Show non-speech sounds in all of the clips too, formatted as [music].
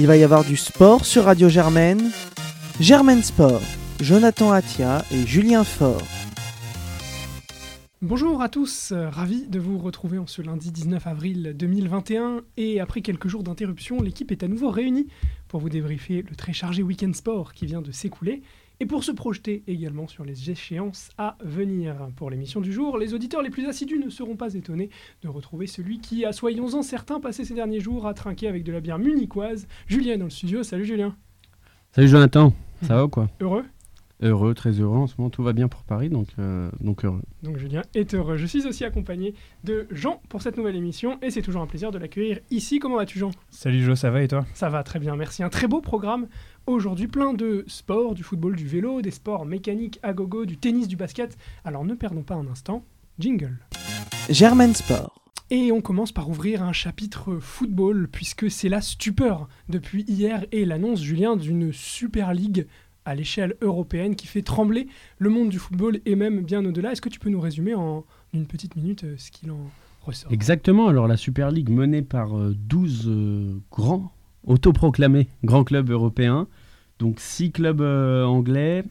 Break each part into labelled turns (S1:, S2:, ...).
S1: Il va y avoir du sport sur Radio Germaine. Germaine Sport, Jonathan Atia et Julien Faure.
S2: Bonjour à tous, euh, ravi de vous retrouver en ce lundi 19 avril 2021 et après quelques jours d'interruption, l'équipe est à nouveau réunie pour vous débriefer le très chargé week-end sport qui vient de s'écouler et pour se projeter également sur les échéances à venir. Pour l'émission du jour, les auditeurs les plus assidus ne seront pas étonnés de retrouver celui qui a, soyons-en certains, passé ces derniers jours à trinquer avec de la bière munichoise. Julien dans le studio, salut Julien.
S3: Salut Jonathan, ça va ou quoi?
S2: Heureux?
S3: Heureux, très heureux. En ce moment, tout va bien pour Paris, donc, euh, donc heureux.
S2: Donc Julien est heureux. Je suis aussi accompagné de Jean pour cette nouvelle émission et c'est toujours un plaisir de l'accueillir ici. Comment vas-tu Jean?
S4: Salut Jo, ça va et toi?
S2: Ça va très bien, merci. Un très beau programme aujourd'hui, plein de sports, du football, du vélo, des sports mécaniques à gogo, du tennis, du basket. Alors ne perdons pas un instant. Jingle.
S1: Germaine Sport.
S2: Et on commence par ouvrir un chapitre football, puisque c'est la stupeur depuis hier et l'annonce, Julien, d'une Super League à l'échelle européenne qui fait trembler le monde du football et même bien au-delà. Est-ce que tu peux nous résumer en une petite minute euh, ce qu'il en ressort?
S3: Exactement, alors la Super League menée par 12 euh, euh, grands, autoproclamés grands clubs européens, donc 6 clubs anglais,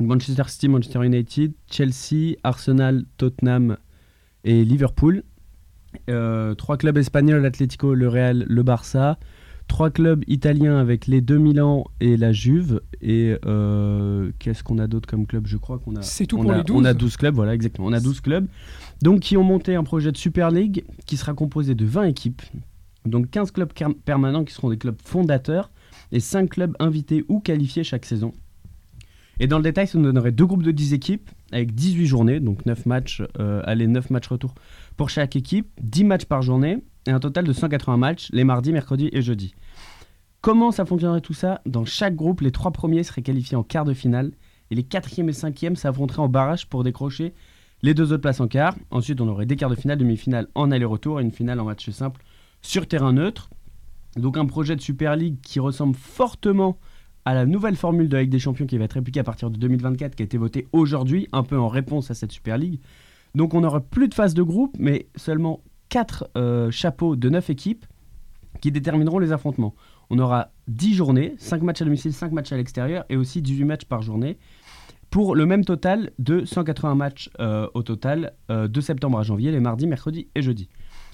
S3: Manchester City, Manchester United, Chelsea, Arsenal, Tottenham et Liverpool. trois clubs espagnols, l'Atlético, le Real, le Barça trois clubs italiens avec les deux Milan et la Juve. Et euh, qu'est-ce qu'on a d'autre comme club? Je crois qu'on a.
S2: C'est tout
S3: on
S2: pour
S3: a,
S2: les 12.
S3: On a 12 clubs, voilà, exactement. On a 12 clubs. Donc, qui ont monté un projet de Super League qui sera composé de 20 équipes. Donc, 15 clubs permanents qui seront des clubs fondateurs et 5 clubs invités ou qualifiés chaque saison. Et dans le détail, ça nous donnerait deux groupes de 10 équipes avec 18 journées, donc 9 matchs euh, aller, 9 matchs retour pour chaque équipe, 10 matchs par journée et un total de 180 matchs les mardis, mercredis et jeudis. Comment ça fonctionnerait tout ça? Dans chaque groupe, les trois premiers seraient qualifiés en quart de finale et les quatrièmes et cinquièmes s'affronteraient en barrage pour décrocher les deux autres places en quart. Ensuite, on aurait des quarts de finale, demi-finale en aller-retour et une finale en match simple sur terrain neutre. Donc un projet de Super League qui ressemble fortement à la nouvelle formule de la Ligue des Champions qui va être appliquée à partir de 2024, qui a été votée aujourd'hui, un peu en réponse à cette Super League. Donc on n'aura plus de phase de groupe, mais seulement 4 euh, chapeaux de 9 équipes qui détermineront les affrontements. On aura 10 journées, 5 matchs à domicile, 5 matchs à l'extérieur et aussi 18 matchs par journée pour le même total de 180 matchs euh, au total euh, de septembre à janvier, les mardis, mercredis et jeudis.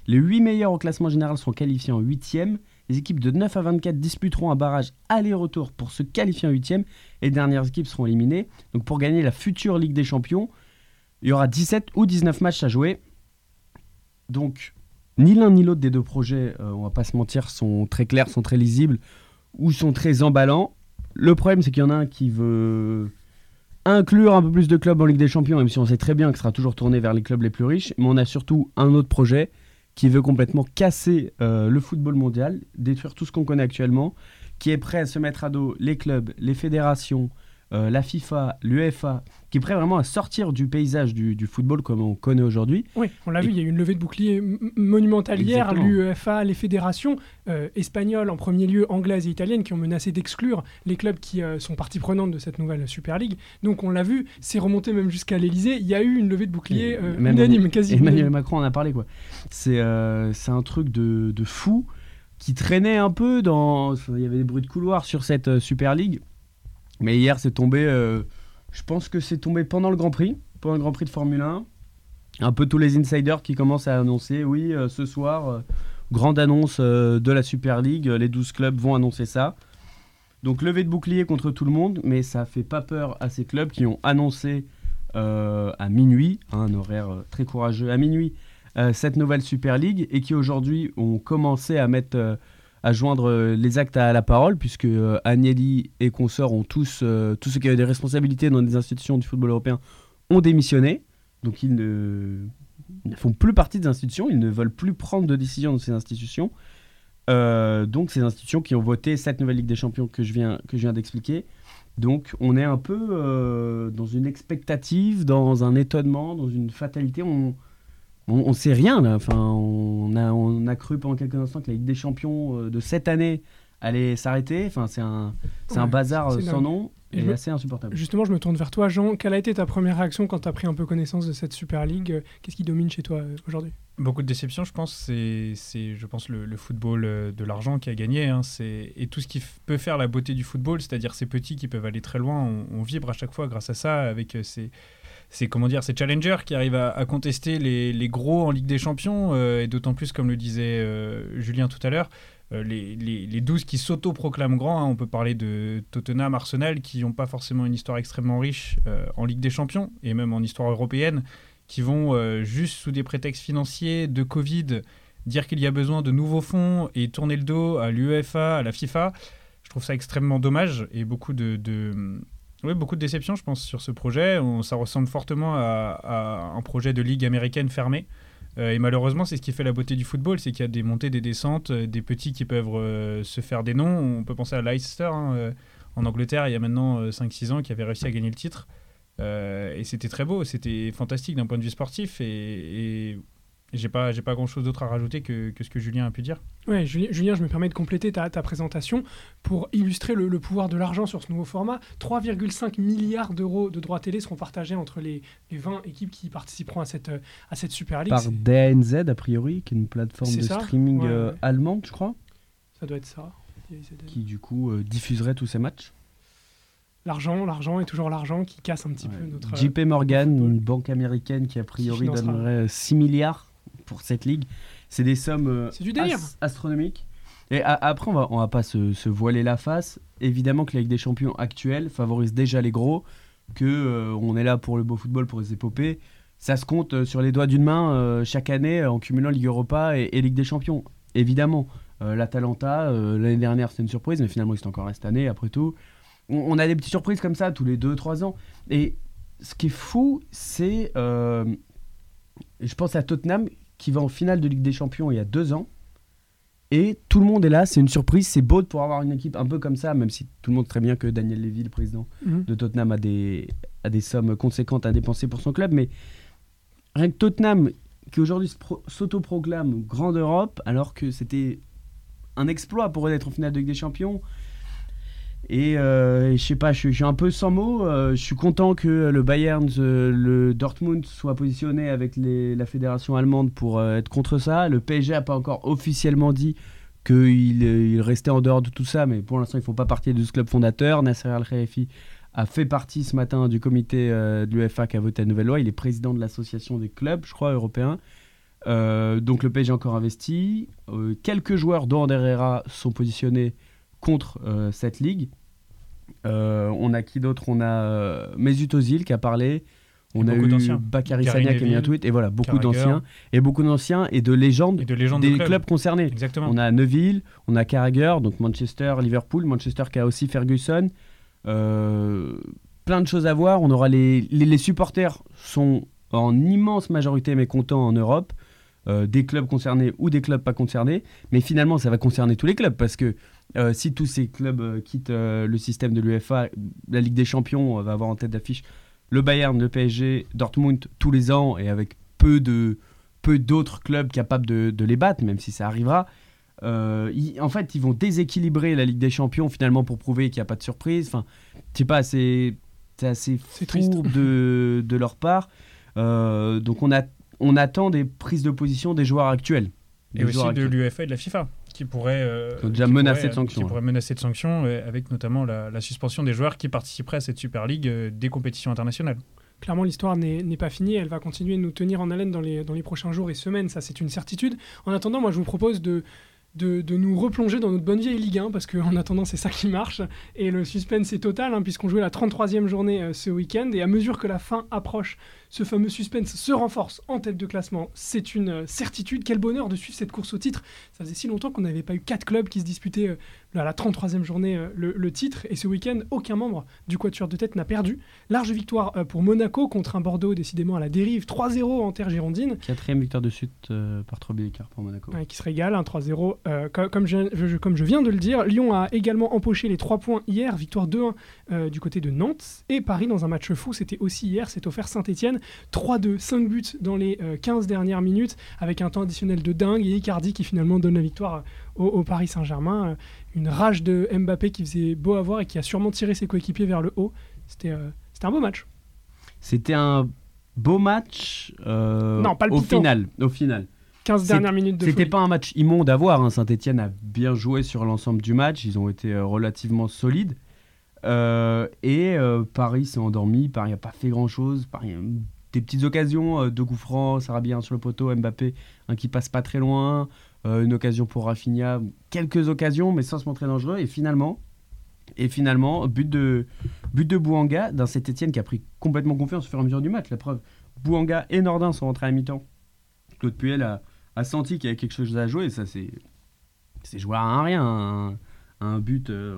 S3: Les 8 meilleurs au classement général sont qualifiés en 8e. Les équipes de 9 à 24 disputeront un barrage aller-retour pour se qualifier en 8e. Et les dernières équipes seront éliminées. Donc pour gagner la future Ligue des Champions, il y aura 17 ou 19 matchs à jouer. Donc ni l'un ni l'autre des deux projets, euh, on va pas se mentir, sont très clairs, sont très lisibles ou sont très emballants. Le problème, c'est qu'il y en a un qui veut inclure un peu plus de clubs en Ligue des Champions, même si on sait très bien que sera toujours tourné vers les clubs les plus riches. Mais on a surtout un autre projet qui veut complètement casser euh, le football mondial, détruire tout ce qu'on connaît actuellement, qui est prêt à se mettre à dos les clubs, les fédérations, euh, la FIFA, l'UEFA, qui est prêt vraiment à sortir du paysage du, football comme on connaît aujourd'hui.
S2: Oui, on l'a vu, il y a eu une levée de bouclier monumentale hier, l'UEFA, les fédérations euh, espagnoles en premier lieu, anglaises et italiennes, qui ont menacé d'exclure les clubs qui euh, sont partie prenante de cette nouvelle Super League. Donc on l'a vu, c'est remonté même jusqu'à l'Elysée, il y a eu une levée de bouclier unanime, quasiment.
S3: Emmanuel Macron en a parlé, quoi. C'est un truc de, de fou qui traînait un peu dans... Il y avait des bruits de couloir sur cette Super League mais hier, c'est tombé. Euh, je pense que c'est tombé pendant le Grand Prix, pendant le Grand Prix de Formule 1. Un peu tous les insiders qui commencent à annoncer oui, euh, ce soir, euh, grande annonce de la Super League, les 12 clubs vont annoncer ça. Donc levée de bouclier contre tout le monde, mais ça fait pas peur à ces clubs qui ont annoncé à minuit, hein, un horaire très courageux, à minuit, cette nouvelle Super League et qui aujourd'hui ont commencé à mettre à joindre euh, les actes à la parole, puisque euh, Agnelli et consorts ont tous, euh, tous ceux qui avaient des responsabilités dans des institutions du football européen ont démissionné. Donc ils ne, font plus partie des institutions, ils ne veulent plus prendre de décisions dans ces institutions. donc ces institutions qui ont voté cette nouvelle Ligue des Champions que je viens, que je viens d'expliquer. Donc on est un peu dans une expectative, dans un étonnement, dans une fatalité. On, ne sait rien là. Enfin, on a, on a cru pendant quelques instants que la Ligue des Champions euh, de cette année allait s'arrêter. Enfin, c'est un, c'est un bazar euh, sans nom. est assez insupportable.
S2: Justement, je me tourne vers toi, Jean. Quelle a été ta première réaction quand tu as pris un peu connaissance de cette Super League? Qu'est-ce qui domine chez toi aujourd'hui?
S4: Beaucoup de déception, je pense. C'est, je pense, le, football de l'argent qui a gagné. Hein. et tout ce qui peut faire la beauté du football, c'est-à-dire ces petits qui peuvent aller très loin. On, vibre à chaque fois grâce à ça, avec ces, c'est comment dire, ces challengers qui arrivent à, contester les, gros en Ligue des Champions, euh, et d'autant plus, comme le disait euh, Julien tout à l'heure, euh, les, les, 12 qui s'auto-proclament grands. Hein. on peut parler de Tottenham, Arsenal, qui n'ont pas forcément une histoire extrêmement riche en Ligue des Champions, et même en histoire européenne, qui vont juste sous des prétextes financiers, de Covid, dire qu'il y a besoin de nouveaux fonds et tourner le dos à l'UEFA, à la FIFA. Je trouve ça extrêmement dommage et beaucoup de oui, beaucoup de déceptions, je pense, sur ce projet. ça ressemble fortement à, un projet de ligue américaine fermée. Euh, et malheureusement, c'est ce qui fait la beauté du football, c'est qu'il y a des montées, des descentes, euh, des petits qui peuvent euh, se faire des noms. On peut penser à Leicester hein, en Angleterre, il y a maintenant 5-6 ans, qui avait réussi à gagner le titre. et c'était très beau, c'était fantastique d'un point de vue sportif. Et, et j'ai pas, j'ai pas grand chose d'autre à rajouter que, que, ce que Julien a pu dire.
S2: Ouais, Julien, je me permets de compléter ta, ta présentation pour illustrer le, pouvoir de l'argent sur ce nouveau format. 3,5 milliards d'euros de droits télé seront partagés entre les, les, 20 équipes qui participeront à cette, à cette Super League.
S3: Par DNZ, a priori, qui est une plateforme de streaming euh, allemande, je crois.
S2: Ça doit être ça.
S3: Qui, du coup, euh, diffuserait tous ces matchs
S2: l'argent, l'argent est toujours l'argent qui casse un petit peu notre.
S3: JP Morgan, une banque américaine qui a priori donnerait 6 milliards pour cette ligue. C'est des sommes euh, astronomiques. Et après, on va, on va pas se, voiler la face. Évidemment que la Ligue des Champions actuelle favorise déjà les gros, que euh, on est là pour le beau football, pour les épopées. Ça se compte euh, sur les doigts d'une main chaque année en cumulant Ligue Europa et, Ligue des Champions. Évidemment, l'Atalanta, l'année dernière c'était une surprise, mais finalement c'est encore là cette année, après tout. On, on, a des petites surprises comme ça tous les 2-3 ans. Et ce qui est fou, c'est... je pense à Tottenham qui va en finale de Ligue des Champions il y a deux ans. Et tout le monde est là, c'est une surprise, c'est beau de pouvoir avoir une équipe un peu comme ça, même si tout le monde sait très bien que Daniel Levy, le président mhm. de Tottenham, a des, a des sommes conséquentes à dépenser pour son club. Mais rien que Tottenham, qui aujourd'hui s'autoproclame grande Europe, alors que c'était un exploit pour être en finale de Ligue des Champions, euh, et, je sais pas, je, suis un peu sans mots. Euh, je suis content que le Bayern, euh, le Dortmund soit positionné avec la fédération allemande pour être contre ça. Le PSG n'a pas encore officiellement dit qu'il il restait en dehors de tout ça, mais pour l'instant, ils ne font pas partie de ce club fondateur. Nasser Al-Khelaifi a fait partie ce matin du comité de l'UEFA qui a voté la nouvelle loi. Il est président de l'association des clubs, je crois, européens. donc le PSG a encore investi. quelques joueurs, dont Herrera, sont positionnés contre euh, cette ligue. Euh, on a qui d'autre? On a euh, Mesut Ozil qui a parlé. On a eu Bakary Sagna qui a mis un tweet et voilà beaucoup d'anciens et beaucoup d'anciens et de légendes, des de clubs concernés.
S4: Exactement.
S3: On a Neuville, on a Carragher, donc Manchester, Liverpool, Manchester qui a aussi Ferguson. plein de choses à voir. On aura les, les, supporters sont en immense majorité mécontents en Europe, des clubs concernés ou des clubs pas concernés, mais finalement ça va concerner tous les clubs parce que euh, si tous ces clubs euh, quittent euh, le système de l'UEFA, la Ligue des Champions va avoir en tête d'affiche le Bayern, le PSG, Dortmund tous les ans et avec peu de peu d'autres clubs capables de, les battre, même si ça arrivera. en fait, ils vont déséquilibrer la Ligue des Champions finalement pour prouver qu'il n'y a pas de surprise. Enfin, je sais pas, c'est assez fou de, de, leur part. donc on, a, on attend des prises de position des joueurs actuels.
S4: et aussi de l'UEFA et de la FIFA qui pourrait,
S3: euh, déjà menacer de sanctions.
S4: Qui pourrait menacer de sanctions, avec notamment la, suspension des joueurs qui participeraient à cette Super League euh, des compétitions internationales.
S2: Clairement, l'histoire n'est pas finie. Elle va continuer de nous tenir en haleine dans les, dans les prochains jours et semaines. Ça, c'est une certitude. En attendant, moi, je vous propose de, de, de, nous replonger dans notre bonne vieille Ligue 1, parce qu'en attendant, c'est ça qui marche. Et le suspense est total, hein, puisqu'on jouait la 33e journée euh, ce week-end. Et à mesure que la fin approche, ce fameux suspense se renforce en tête de classement. C'est une euh, certitude. Quel bonheur de suivre cette course au titre. Ça faisait si longtemps qu'on n'avait pas eu quatre clubs qui se disputaient euh, à la 33e journée euh, le, titre. Et ce week-end, aucun membre du Quatuor de tête n'a perdu. Large victoire pour Monaco contre un Bordeaux décidément à la dérive. 3-0 en terre girondine.
S3: Quatrième victoire de suite par 3 buts d'écart pour Monaco.
S2: qui se régale, 3-0. comme, je, comme je viens de le dire, Lyon a également empoché les 3 points hier. Victoire 2-1 du côté de Nantes. Et Paris dans un match fou, c'était aussi hier. C'est offert Saint-Etienne. 3-2, 5 buts dans les 15 euh, dernières minutes, avec un temps additionnel de dingue, et Icardi qui finalement donne la victoire au, au Paris Saint-Germain. Euh, Une rage de Mbappé qui faisait beau à voir et qui a sûrement tiré ses coéquipiers vers le haut. C'était euh, un beau match.
S3: C'était un beau match euh,
S2: Non,
S3: au
S2: palpitant.
S3: final. Au final.
S2: 15
S3: C'est-
S2: dernières minutes de
S3: C'était pas un match immonde à voir. hein. Saint-Etienne a bien joué sur l'ensemble du match. Ils ont été euh, relativement solides. Euh, et euh, Paris s'est endormi. Paris n'a pas fait grand-chose. Paris a eu des petites occasions. euh, deux coups francs, Sarabia sur le poteau, Mbappé qui passe pas très loin. euh, une occasion pour Rafinha. Quelques occasions, mais sans se montrer dangereux. Et finalement, et finalement but de, but de Bouanga d'un Saint-Etienne qui a pris complètement confiance au fur et à mesure du match. La preuve, Bouanga et Nordin sont rentrés à mi-temps. Claude Puel a, senti qu'il y avait quelque chose à jouer ça c'est c'est joué à rien un, un but euh,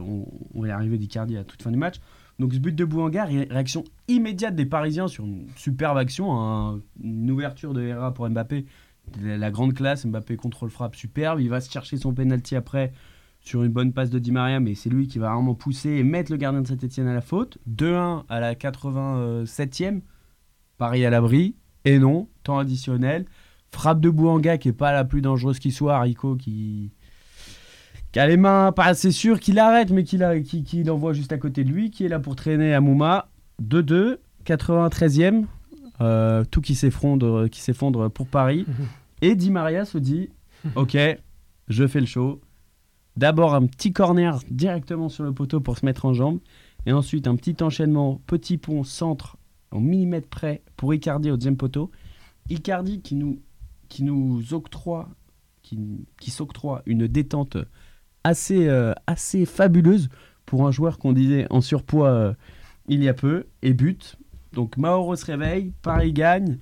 S3: on, est arrivé d'Icardi à toute fin du match. Donc ce but de Bouanga ré- réaction immédiate des Parisiens sur une superbe action un- une ouverture de Herrera pour Mbappé. La, grande classe Mbappé contrôle frappe superbe. Il va se chercher son penalty après sur une bonne passe de Di Maria mais c'est lui qui va vraiment pousser et mettre le gardien de Saint-Etienne à la faute. 2-1 à la 87e Paris à l'abri. Et non temps additionnel. Frappe de Bouanga qui est pas la plus dangereuse qui soit, Rico qui qui a les mains pas assez sûres, qui l'arrête mais qui, qui, qui l'envoie juste à côté de lui, qui est là pour traîner Amouma. 2-2, 93e, euh, tout qui s'effondre, qui s'effondre pour Paris. [laughs] Et Di Maria se dit, ok, je fais le show. D'abord un petit corner directement sur le poteau pour se mettre en jambe, et ensuite un petit enchaînement, petit pont, centre, au millimètre près pour Icardi au deuxième poteau. Icardi qui nous qui nous octroie, qui, qui s'octroie une détente assez, euh, assez fabuleuse pour un joueur qu'on disait en surpoids euh, il y a peu, et but. Donc Mauro se réveille, Paris gagne,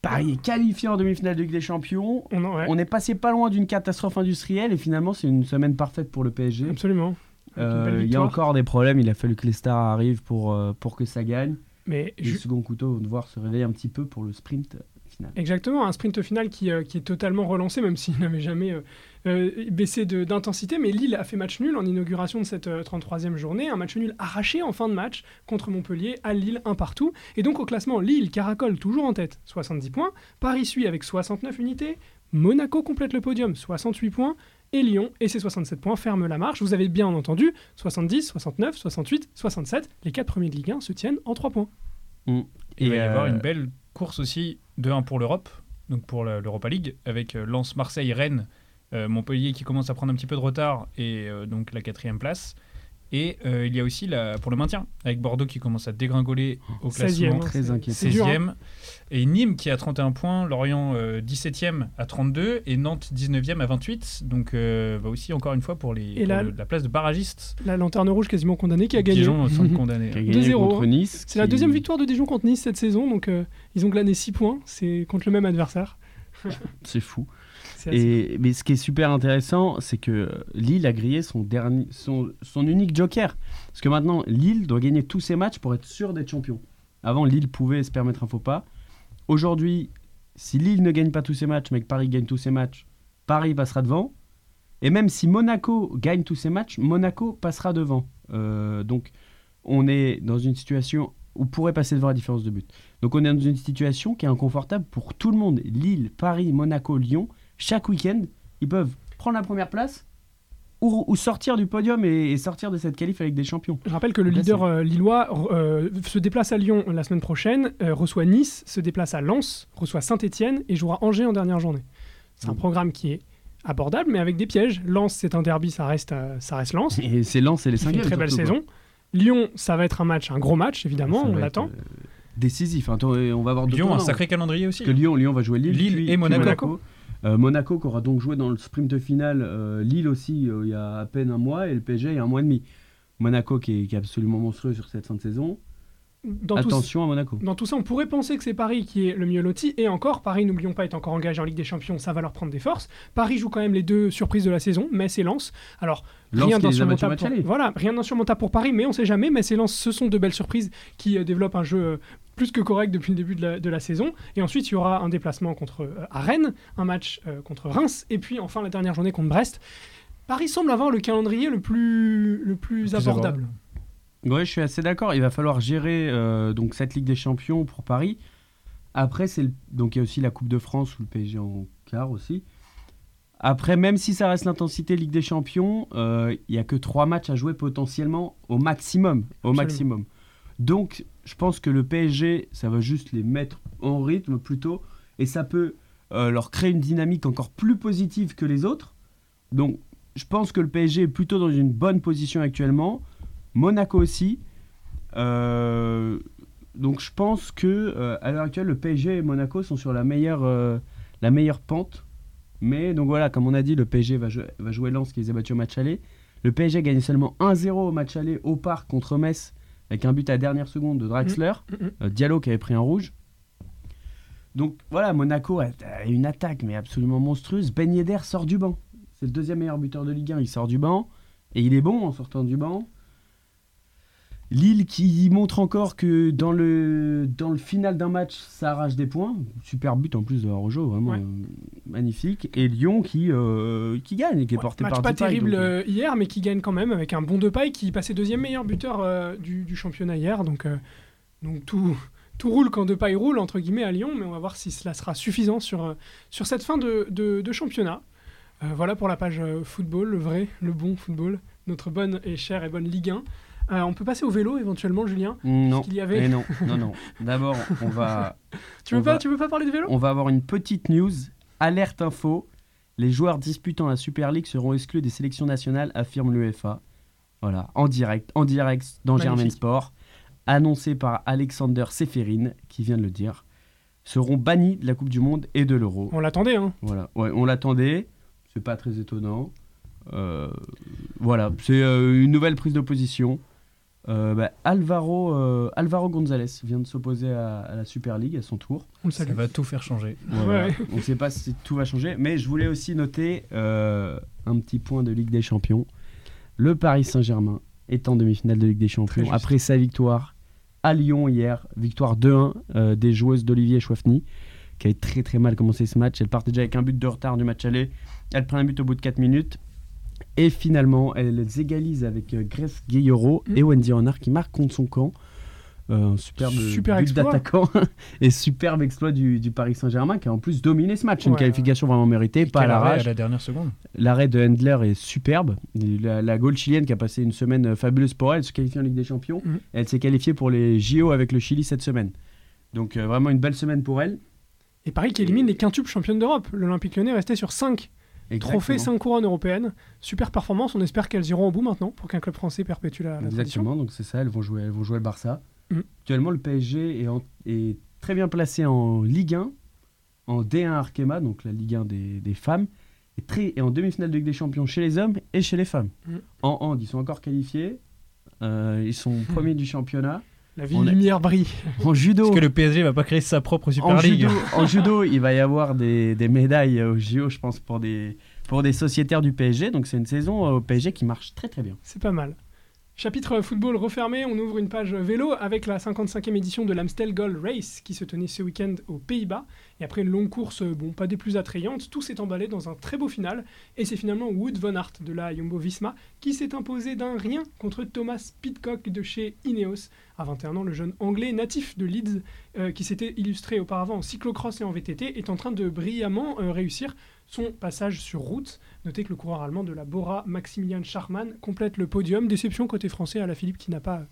S3: Paris est qualifié en demi-finale de Ligue des Champions.
S2: On ouais,
S3: On est passé pas loin d'une catastrophe industrielle et finalement c'est une semaine parfaite pour le PSG.
S2: absolument.
S3: Euh, Il y a encore des problèmes, il a fallu que les stars arrivent pour, pour que ça gagne.
S2: Mais
S3: Et le second couteau va devoir se réveiller un petit peu pour le sprint final.
S2: Exactement, un sprint final qui, euh, qui est totalement relancé, même s'il [laughs] n'avait jamais euh, euh, baissé d'intensité. Mais Lille a fait match nul en inauguration de cette euh, 33e journée. Un match nul arraché en fin de match contre Montpellier, à Lille, un partout. Et donc au classement, Lille caracole toujours en tête, 70 points. Paris suit avec 69 unités. Monaco complète le podium, 68 points. Et Lyon et ses 67 points ferment la marche. Vous avez bien entendu, 70, 69, 68, 67. Les quatre premiers de Ligue 1 se tiennent en 3 points.
S4: Il
S3: Et,
S4: va y avoir une belle course aussi de 1 pour l'Europe, donc pour l'Europa League, avec euh, Lens, Marseille, Rennes, euh, Montpellier qui commence à prendre un petit peu de retard et euh, donc la quatrième place. Et euh, il y a aussi la, pour le maintien, avec Bordeaux qui commence à dégringoler au
S2: 16e,
S4: classement.
S3: Très inquiétant.
S2: c'est dur, hein.
S4: 16e. Et Nîmes qui a 31 points, Lorient euh, 17e à 32 et Nantes 19e à 28. Donc euh, va aussi encore une fois pour, les,
S2: Et
S4: pour
S2: là-
S4: le- la place de barragiste.
S2: La lanterne rouge quasiment condamnée qui a gagné.
S4: Dijon sont condamnés.
S3: qui a gagné
S2: 2-0,
S3: contre
S2: hein.
S3: Nice.
S2: C'est la deuxième victoire de Dijon contre Nice cette saison, donc euh, ils ont glané 6 points, c'est contre le même adversaire.
S3: C'est fou. Et, mais ce qui est super intéressant, c'est que Lille a grillé son, dernier, son, son unique joker. Parce que maintenant, Lille doit gagner tous ses matchs pour être sûr d'être champion. Avant, Lille pouvait se permettre un faux pas. Aujourd'hui, si Lille ne gagne pas tous ses matchs, mais que Paris gagne tous ses matchs, Paris passera devant. Et même si Monaco gagne tous ses matchs, Monaco passera devant. Euh, donc, on est dans une situation où pourrait passer devant la différence de but. Donc, on est dans une situation qui est inconfortable pour tout le monde. Lille, Paris, Monaco, Lyon chaque week-end, ils peuvent prendre la première place ou, ou sortir du podium et, et sortir de cette qualif avec des champions.
S2: Je rappelle que le leader euh, lillois euh, se déplace à Lyon la semaine prochaine, euh, reçoit Nice, se déplace à Lens, reçoit Saint-Etienne et jouera Angers en dernière journée. C'est un
S3: Mm.
S2: programme qui est abordable, mais avec des pièges. Lens, c'est un derby, ça reste, euh, ça reste Lens.
S3: Et c'est Lens et les
S2: Qui fait
S3: cinquièmes.
S2: une très belle
S3: surtout, quoi.
S2: saison. Lyon, ça va être un match, un gros match, évidemment,
S3: Ça
S2: on l'attend.
S3: euh, décisif. Attends, euh, on va avoir
S4: Lyon, un
S3: tournants.
S4: sacré calendrier aussi.
S3: Parce que Lyon, Lyon va jouer Lille,
S4: Lille
S3: puis-
S4: et
S3: puis
S4: Monaco.
S3: Monaco. Euh, Monaco qui aura donc joué dans le sprint final. euh, Lille aussi, euh, il y a à peine un mois, et le PSG il y a un mois et demi. Monaco qui est, qui est absolument monstrueux sur cette fin de saison.
S2: Dans tout,
S3: Attention à Monaco.
S2: dans tout ça, on pourrait penser que c'est Paris qui est le mieux loti. Et encore, Paris, n'oublions pas, est encore engagé en Ligue des Champions, ça va leur prendre des forces. Paris joue quand même les deux surprises de la saison, Metz et Lens. Alors,
S3: Lens
S2: rien d'insurmontable pour, voilà, rien pour Paris, mais on sait jamais. Metz et Lens, ce sont de belles surprises qui euh, développent un jeu euh, plus que correct depuis le début de la, de la saison. Et ensuite, il y aura un déplacement contre euh, à Rennes, un match euh, contre Reims, et puis enfin la dernière journée contre Brest. Paris semble avoir le calendrier le plus, le plus
S4: Plus
S2: abordable.
S3: Ouais, je suis assez d'accord. Il va falloir gérer euh, donc cette Ligue des Champions pour Paris. Après, c'est le- donc il y a aussi la Coupe de France où le PSG en quart aussi. Après, même si ça reste l'intensité Ligue des Champions, euh, il n'y a que trois matchs à jouer potentiellement au maximum. Au
S2: Absolument.
S3: maximum. Donc, je pense que le PSG, ça va juste les mettre en rythme plutôt, et ça peut euh, leur créer une dynamique encore plus positive que les autres. Donc, je pense que le PSG est plutôt dans une bonne position actuellement. Monaco aussi. Euh, donc, je pense que euh, à l'heure actuelle, le PSG et Monaco sont sur la meilleure, euh, la meilleure pente. Mais donc voilà, comme on a dit, le PSG va, jouer- va jouer Lens qui les a battus au match aller. Le PSG a gagné seulement 1-0 au match aller au parc contre Metz avec un but à dernière seconde de Draxler.
S2: Mm, mm.
S3: Euh, Diallo qui avait pris un rouge. Donc voilà, Monaco a, a une attaque mais absolument monstrueuse. Ben Yedder sort du banc. C'est le deuxième meilleur buteur de Ligue 1. Il sort du banc et il est bon en sortant du banc. Lille qui montre encore que dans le, dans le final d'un match, ça arrache des points. Super but en plus de Rojo, vraiment
S2: Ouais.
S3: euh, magnifique. Et Lyon qui, euh, qui gagne, qui est porté
S2: match
S3: par
S2: pas
S3: Depay,
S2: terrible
S3: donc, euh,
S2: euh, hier, mais qui gagne quand même avec un bon Depay qui passait deuxième meilleur buteur euh, du, du championnat hier. Donc, donc tout, tout roule quand Depay roule, entre guillemets, à Lyon. Mais on va voir si cela sera suffisant sur, sur cette fin de, de- de championnat. Voilà pour la page football, le vrai, le bon football, notre bonne et chère et bonne Ligue 1. Euh, on peut passer au vélo éventuellement, Julien.
S3: Non,
S2: qu'il y avait
S3: Eh non, non, non. D'abord, on va, [laughs]
S2: Tu veux,
S3: On
S2: pas,
S3: va-
S2: tu veux pas parler de vélo?
S3: On va avoir une petite news. Alerte info. Les joueurs disputant la Super League seront exclus des sélections nationales, affirme l'UEFA. Voilà, en direct, en direct dans
S2: Magnifique.
S3: Germain Sport. Annoncé par Alexander Seferin, qui vient de le dire. Seront bannis de la Coupe du Monde et de l'Euro.
S2: On l'attendait, hein.
S3: Voilà, ouais, on l'attendait. C'est pas très étonnant. Euh, voilà, c'est euh, une nouvelle prise de position. Euh, bah, Alvaro, euh, Alvaro González vient de s'opposer à, à la Super League à son tour.
S4: Ça va tout faire changer.
S3: Voilà.
S2: Ouais.
S3: On ne sait pas si tout va changer, mais je voulais aussi noter euh, un petit point de Ligue des Champions. Le Paris Saint-Germain est en demi-finale de Ligue des Champions après sa victoire à Lyon hier, victoire 2-1 euh, des joueuses d'Olivier Chouafny, qui avait très très mal commencé ce match. Elle partait déjà avec un but de retard du match aller. Elle prend un but au bout de 4 minutes. Et finalement, elles égalisent avec euh, Grace Guillero
S2: Mm.
S3: et Wendy Renard qui marquent contre son camp. Euh, un superbe
S2: Super
S3: but
S2: exploit.
S3: d'attaquant [laughs] et superbe exploit du, du Paris Saint-Germain qui a en plus dominé ce match. Une qualification vraiment méritée, pas à l'arrache.
S4: à la dernière seconde.
S3: L'arrêt de Handler est superbe. Et La, la goal chilienne qui a passé une semaine euh, fabuleuse pour elle, elle se qualifie en Ligue des Champions.
S2: Mhm.
S3: Elle s'est qualifiée pour les JO avec le Chili cette semaine. Donc euh, vraiment une belle semaine pour elle.
S2: Et Paris qui élimine les quintuples championnes d'Europe. L'Olympique lyonnais restait sur 5
S3: Exactement.
S2: 5 couronnes européennes. Super performance. On espère qu'elles iront au bout maintenant pour qu'un club français perpétue la, la tradition.
S3: Exactement, donc c'est ça, elles vont jouer, elles vont jouer le Barça.
S2: Mhm.
S3: Actuellement, le PSG est, en- est très bien placé en Ligue 1, en D1 Arkema, donc la Ligue 1 des, des femmes, et, très, et en demi-finale de Ligue des Champions chez les hommes et chez les femmes.
S2: Mhm.
S3: En hand, ils sont encore qualifiés, euh, ils sont [laughs] premiers du championnat.
S2: La vie
S3: On est-
S2: lumière brille. [laughs]
S3: En judo,
S4: Est-ce que le PSG va pas créer sa propre Super
S3: en
S4: League
S3: judo, en judo, [laughs] il va y avoir des, des médailles au JO, je pense, pour des, pour des sociétaires du PSG. Donc c'est une saison euh, au PSG qui marche très très bien.
S2: C'est pas mal. Chapitre football refermé, on ouvre une page vélo avec la 55e édition de l'Amstel Gold Race qui se tenait ce week-end aux Pays-Bas. Et après une longue course, euh, bon, pas des plus attrayantes, tout s'est emballé dans un très beau final. Et c'est finalement Wood Van Aert de la Jumbo Visma qui s'est imposé d'un rien contre Thomas Pitcock de chez Ineos. À 21 ans, le jeune anglais natif de Leeds, euh, qui s'était illustré auparavant en cyclocross et en VTT, est en train de brillamment euh, réussir son passage sur route. Notez que le coureur allemand de la Bora, Maximilian Scharmann, complète le podium. Déception côté français à la Philippe qui n'a pas euh,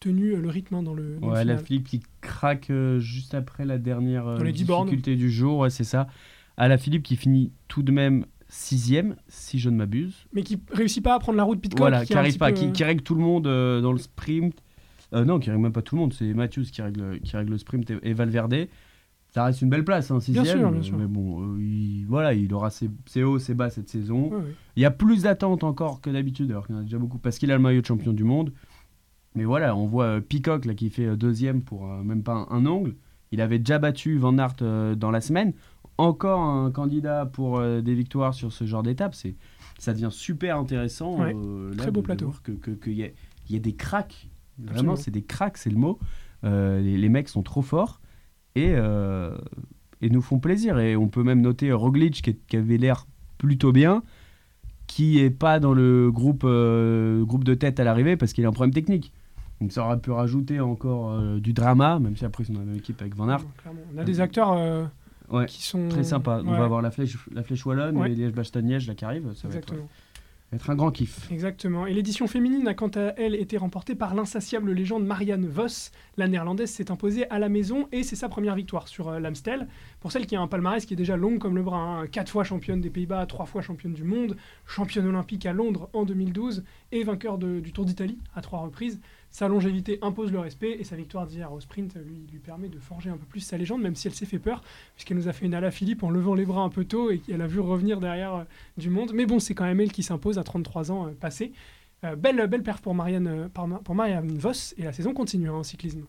S2: tenu euh, le rythme hein, dans le, dans le
S3: Ouais, la. Philippe qui craque euh, juste après la dernière euh,
S2: Dans les 10 bornes.
S3: difficulté du jour, ouais, c'est ça. À la Philippe qui finit tout de même sixième, si je ne m'abuse.
S2: Mais qui réussit pas à prendre la route Pitcock.
S3: Voilà, qui arrive pas,
S2: peu,
S3: qui, qui règle tout le monde euh, dans le sprint. Non, qui règle même pas tout le monde, c'est Matthews qui règle, qui règle le sprint et, et Valverde. Ça reste une belle place, hein, sixième.
S2: sûr, bien sûr.
S3: Mais bon, euh, il, voilà, il aura ses, ses hauts, ses bas cette saison. Il y a plus d'attentes encore que d'habitude, alors qu'il y en a déjà beaucoup, parce qu'il a le maillot de champion du monde. Mais voilà, on voit euh, Peacock là, qui fait euh, deuxième pour euh, même pas un, un ongle. Il avait déjà battu Van Aert euh, dans la semaine. Encore un candidat pour euh, des victoires sur ce genre d'étape. C'est, ça devient super intéressant.
S2: Ouais,
S3: là,
S2: très beau
S3: de
S2: plateau.
S3: voir que- que- Qu'il y, a- il y a des cracks. Vraiment, c'est des cracks, c'est le mot. Les, les mecs sont trop forts et, euh, et nous font plaisir. Et on peut même noter Roglic qui, est- qui avait l'air plutôt bien, qui est pas dans le groupe, euh, groupe de tête à l'arrivée parce qu'il a un problème technique. Donc ça aurait pu rajouter encore euh, du drama, même si après ils sont dans la même équipe avec Van Aert.
S2: On a des acteurs
S3: Ouais,
S2: qui sont
S3: Très sympa. On va avoir la flèche, la flèche wallonne
S2: Ouais.
S3: et Liège-Bastogne-Liège là qui arrive. Ça va être,
S2: Exactement.
S3: Être un grand kiff.
S2: Exactement. Et l'édition féminine a quant à elle été remportée par l'insatiable légende Marianne Vos. La néerlandaise s'est imposée à la maison et c'est sa première victoire sur euh, l'Amstel. Pour celle qui a un palmarès qui est déjà long comme le bras, hein. quatre fois championne des Pays-Bas, trois fois championne du monde, championne olympique à Londres en 2012 et vainqueur du Tour d'Italie à trois reprises. Sa longévité impose le respect et sa victoire d'hier au sprint lui, lui permet de forger un peu plus sa légende, même si elle s'est fait peur, puisqu'elle nous a fait une à la Philippe en levant les bras un peu tôt et qu'elle a vu revenir derrière euh, du monde. Mais bon, c'est quand même elle qui s'impose à 33 ans euh, passés. Euh, belle, belle perf pour Marianne, euh, pour Marianne Voss et la saison continue hein, en cyclisme.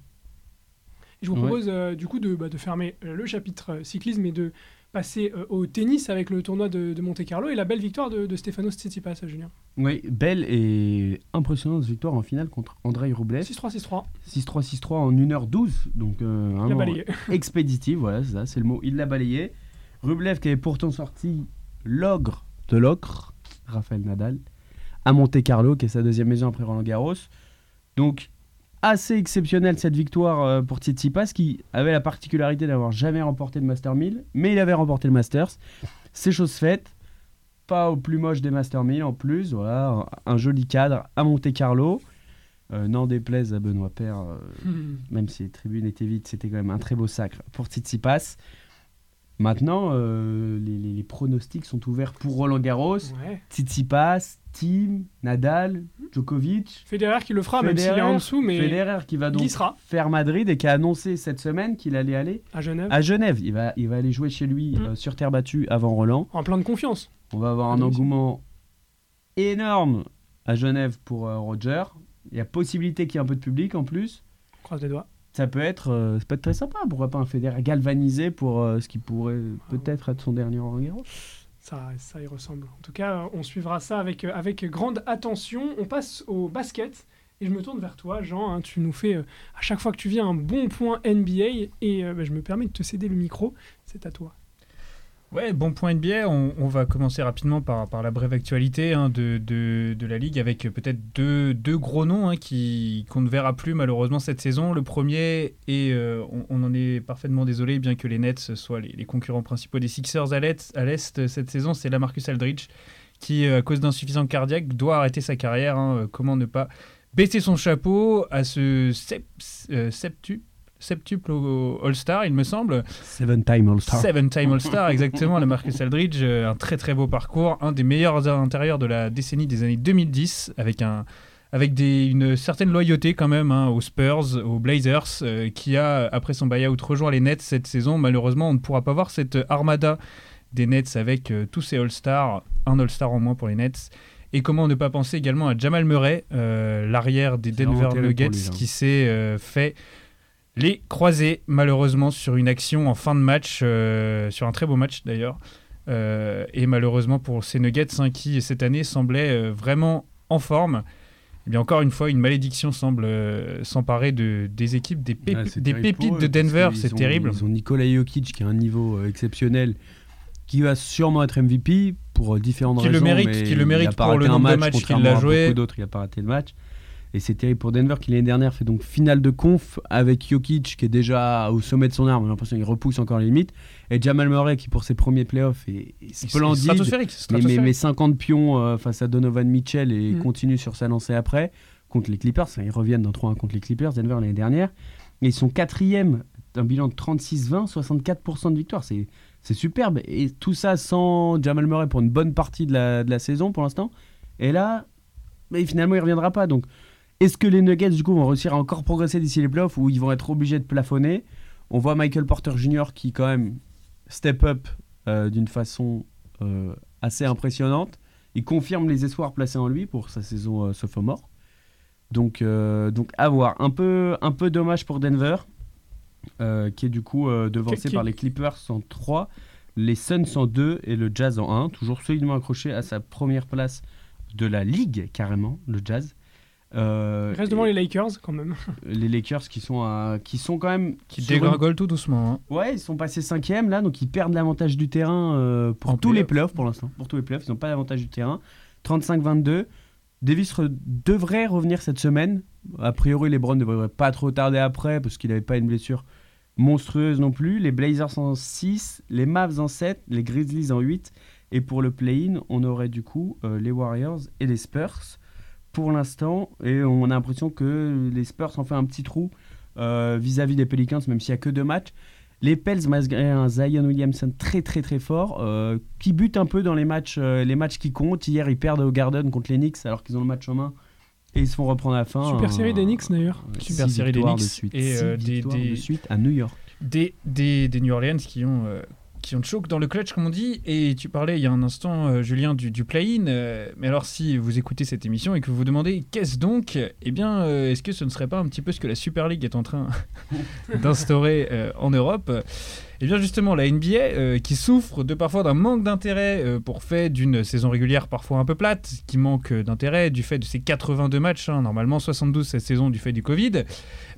S2: Et je vous propose du coup de, bah, de fermer le chapitre cyclisme et de passer euh, au tennis avec le tournoi de, de Monte Carlo et la belle victoire de, de Stefano Tsitsipas, Julien.
S3: Oui, belle et impressionnante victoire en finale contre Andrei Rublev.
S2: 6-3, 6-3,
S3: 6-3, 6-3 en 1h12. Donc euh, vraiment
S2: balayé.
S3: expéditif, voilà, c'est ça, c'est le mot. Il l'a balayé. Rublev qui avait pourtant sorti l'ogre de l'ocre, Raphaël Nadal, à Monte Carlo, qui est sa deuxième maison après Roland Garros. Donc, assez exceptionnelle cette victoire euh, pour Tsitsipas, qui avait la particularité d'avoir jamais remporté le Master 1000, mais il avait remporté le Masters. C'est chose faite. Pas au plus moche des Master 1000 en plus, voilà, un joli cadre à Monte Carlo. Euh, N'en déplaise à Benoît Père, euh,
S2: Hmm.
S3: même si les tribunes étaient vides, c'était quand même un très beau sacre pour Tsitsipas. Maintenant, euh, les, les- les pronostics sont ouverts pour Roland Garros.
S2: Ouais.
S3: Tsitsipas, Tim, Nadal, Djokovic.
S2: Federer qui le fera, même s'il est
S3: Federer,
S2: en dessous, mais
S3: Federer qui va donc faire Madrid et qui a annoncé cette semaine qu'il allait aller
S2: à Genève.
S3: à Genève. Il va, il va aller jouer chez lui
S2: Mm.
S3: euh, sur terre battue avant Roland.
S2: En plein de confiance.
S3: On va avoir un
S2: oui,
S3: engouement énorme à Genève pour euh, Roger. Il y a possibilité qu'il y ait un peu de public en plus.
S2: On croise les doigts.
S3: Ça peut être, euh, ça peut être très sympa. Pourquoi pas un Federer galvanisé pour ce qui pourrait peut-être être son dernier Roland Garros.
S2: Ça, ça y ressemble. En tout cas, on suivra ça avec, euh, avec grande attention. On passe au basket. Et je me tourne vers toi, Jean. hein. tu nous fais euh, à chaque fois que tu viens un bon point NBA. Et euh, bah, je me permets de te céder le micro. C'est à toi.
S4: Ouais, bon point NBA. On, on va commencer rapidement par, la brève actualité hein, de, la Ligue avec peut-être deux, gros noms hein, qui, qu'on ne verra plus malheureusement cette saison. Le premier, et euh, on, en est parfaitement désolé, bien que les Nets soient les, concurrents principaux des Sixers à l'Est, cette saison, c'est Lamarcus Aldridge qui, euh, à cause d'insuffisance cardiaque, doit arrêter sa carrière. hein. Comment ne pas baisser son chapeau à ce sep- euh, septu- septuple All-Star, il me semble.
S3: Seven time All-Star.
S4: Seven Time All-Star, exactement, le Marcus Aldridge. euh, Un très très beau parcours, un des meilleurs intérieurs de la décennie des années 2010, avec, un, avec des, une certaine loyauté quand même hein, aux Spurs, aux Blazers, euh, qui a, après son buyout, rejoint les Nets cette saison. Malheureusement, on ne pourra pas voir cette armada des Nets avec euh, tous ces All-Stars, un All-Star en moins pour les Nets. Et comment ne pas penser également à Jamal Murray, euh, l'arrière des Denver Nuggets,
S3: lui, hein.
S4: qui s'est fait les croiser malheureusement sur une action en fin de match, euh, sur un très beau match d'ailleurs. Euh, et malheureusement pour ces Nuggets hein, qui cette année semblaient euh, vraiment en forme. Eh bien encore une fois, une malédiction semble euh, s'emparer de, des équipes, des,
S3: pour
S4: pépites
S3: eux,
S4: de Denver, c'est terrible.
S3: Ils ont Nikola Jokic qui a un niveau euh, exceptionnel, qui va sûrement être MVP pour euh, différentes
S4: Qui le
S3: raisons.
S4: mérite,
S3: mais
S4: qui le
S3: il
S4: mérite
S3: a pas
S4: pour le
S3: raté
S4: nombre de
S3: match,
S4: matchs qu'il a joué.
S3: d'autres, il a pas raté le match. Et c'est terrible pour Denver qui l'année dernière fait donc finale de conf avec Jokic qui est déjà au sommet de son arme. J'ai l'impression qu'il repousse encore les limites. Et Jamal Murray qui pour ses premiers playoffs est, est
S4: C'est
S3: splendide.
S4: Stratosphérique,
S3: Mais, mais,
S4: stratosphérique.
S3: mais 50 pions euh, face à Donovan Mitchell et
S2: Mhm.
S3: continue sur sa lancée après contre les Clippers. Enfin, ils reviennent d'un 3-1 contre les Clippers, Denver l'année dernière. Et ils sont quatrième d'un bilan de 36-20, 64% de victoire. C'est, c'est superbe. Et tout ça sans Jamal Murray pour une bonne partie de la, de la saison pour l'instant. Et là, mais finalement, il ne reviendra pas. Donc, est-ce que les Nuggets, du coup, vont réussir à encore progresser d'ici les playoffs ou ils vont être obligés de plafonner? On voit Michael Porter Jr. qui, quand même, step up euh, d'une façon euh, assez impressionnante. Il confirme les espoirs placés en lui pour sa saison euh, sophomore. Donc, donc à voir. Un peu, un peu dommage pour Denver, qui est du coup devancé par les Clippers en 3, les Suns en 2 et le Jazz en 1. Toujours solidement accroché à sa première place de la ligue, carrément, le Jazz. Euh,
S2: Il reste devant les Lakers quand même. [laughs]
S3: les Lakers qui sont, à- qui sont quand même.
S4: qui
S3: sur une-
S4: dégringole tout doucement. hein.
S3: Ouais, ils sont passés cinquième là, donc ils perdent l'avantage du terrain euh, pour
S4: En
S3: tous les
S4: playoff.
S3: playoffs pour l'instant. Pour tous les playoffs, ils n'ont pas l'avantage du terrain. 35-22. Davis re- devrait revenir cette semaine. A priori, LeBron ne devrait pas trop tarder après parce qu'il n'avait pas une blessure monstrueuse non plus. Les Blazers en 6, les Mavs en 7, les Grizzlies en 8. Et pour le play-in, on aurait du coup euh, les Warriors et les Spurs pour l'instant. Et on a l'impression que les Spurs ont fait un petit trou euh, vis-à-vis des Pelicans, même s'il n'y a que deux matchs. Les Pels, malgré un Zion Williamson très très très fort, euh, qui bute un peu dans les matchs, les matchs qui comptent. Hier, ils perdent au Garden contre les Knicks alors qu'ils ont le match en main. Et ils se font reprendre à la fin.
S2: Super série des Knicks d'ailleurs.
S4: Super série des Knicks.
S3: De suite.
S4: Et
S3: euh, des, des, de suite à New York.
S4: Des, des, des New Orleans qui ont, euh, qui ont choc dans le clutch, comme on dit. Et tu parlais il y a un instant, euh, Julien, du, du play-in. Euh, mais alors, si vous écoutez cette émission et que vous vous demandez qu'est-ce donc, eh bien, euh, est-ce que ce ne serait pas un petit peu ce que la Super League est en train [laughs] d'instaurer en Europe? Et bien justement, la NBA, euh, qui souffre de parfois d'un manque d'intérêt euh, pour fait d'une saison régulière parfois un peu plate, qui manque d'intérêt du fait de ses 82 matchs, hein, normalement 72 cette saison du fait du Covid.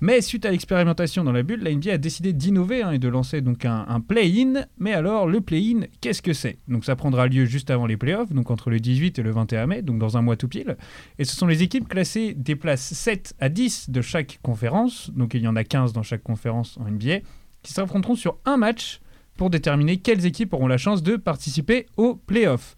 S4: Mais suite à l'expérimentation dans la bulle, la NBA a décidé d'innover hein, et de lancer donc un, un play-in. Mais alors, le play-in, qu'est-ce que c'est? Donc ça prendra lieu juste avant les playoffs, donc entre le 18 et le 21 mai, donc dans un mois tout pile. Et ce sont les équipes classées des places 7 à 10 de chaque conférence, donc il y en a 15 dans chaque conférence en NBA qui s'affronteront sur un match pour déterminer quelles équipes auront la chance de participer aux playoffs.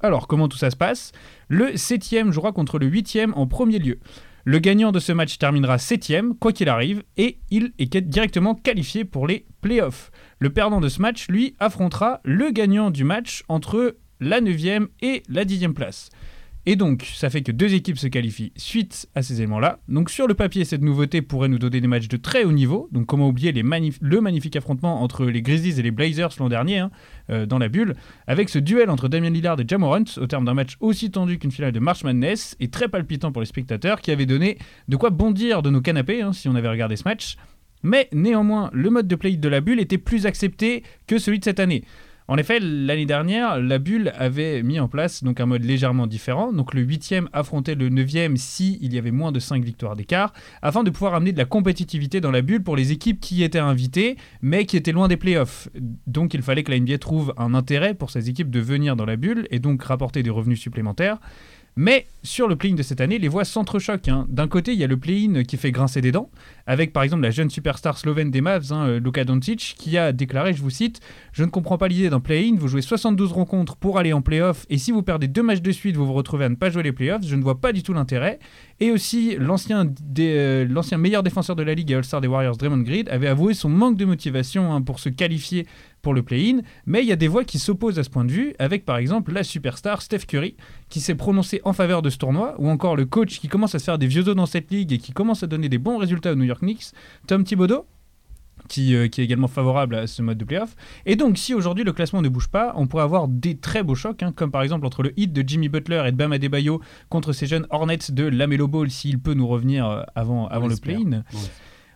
S4: Alors, comment tout ça se passe? Le 7 jouera contre le 8 en premier lieu. Le gagnant de ce match terminera 7 quoi qu'il arrive, et il est directement qualifié pour les playoffs. Le perdant de ce match, lui, affrontera le gagnant du match entre la 9 et la 10 place. Et donc, ça fait que deux équipes se qualifient suite à ces éléments-là. Donc, sur le papier, cette nouveauté pourrait nous donner des matchs de très haut niveau. Donc, comment oublier le magnifique affrontement entre les Grizzlies et les Blazers l'an dernier, hein, euh, dans la bulle, avec ce duel entre Damian Lillard et Jamorant, au terme d'un match aussi tendu qu'une finale de March Madness, et très palpitant pour les spectateurs, qui avait donné de quoi bondir de nos canapés, hein, si on avait regardé ce match. Mais néanmoins, le mode de play de la bulle était plus accepté que celui de cette année. En effet, l'année dernière, la bulle avait mis en place donc un mode légèrement différent. Donc le 8e affrontait le 9e si il y avait moins de 5 victoires d'écart, afin de pouvoir amener de la compétitivité dans la bulle pour les équipes qui étaient invitées, mais qui étaient loin des playoffs. Donc il fallait que la NBA trouve un intérêt pour ces équipes de venir dans la bulle et donc rapporter des revenus supplémentaires. Mais sur le play-in de cette année, les voix s'entrechoquent. Hein. D'un côté, il y a le play-in qui fait grincer des dents, avec par exemple la jeune superstar slovène des Mavs, hein, euh, Luka Doncic, qui a déclaré, je vous cite, Je ne comprends pas l'idée d'un play-in, vous jouez 72 rencontres pour aller en play-off, et si vous perdez deux matchs de suite, vous vous retrouvez à ne pas jouer les play-offs, je ne vois pas du tout l'intérêt. Et aussi, l'ancien, euh, l'ancien meilleur défenseur de la ligue et All-Star des Warriors, Draymond Green, avait avoué son manque de motivation hein, pour se qualifier pour le play-in, mais il y a des voix qui s'opposent à ce point de vue, avec par exemple la superstar Steph Curry, qui s'est prononcé en faveur de ce tournoi, ou encore le coach qui commence à se faire des vieux os dans cette ligue et qui commence à donner des bons résultats aux New York Knicks, Tom Thibodeau, qui, euh, qui, est également favorable à ce mode de playoff. Et donc, si aujourd'hui le classement ne bouge pas, on pourrait avoir des très beaux chocs, hein, comme par exemple entre le hit de Jimmy Butler et de Bam Adebayo contre ces jeunes Hornets de Lamelo Ball, s'il peut nous revenir euh, avant, avant le play-in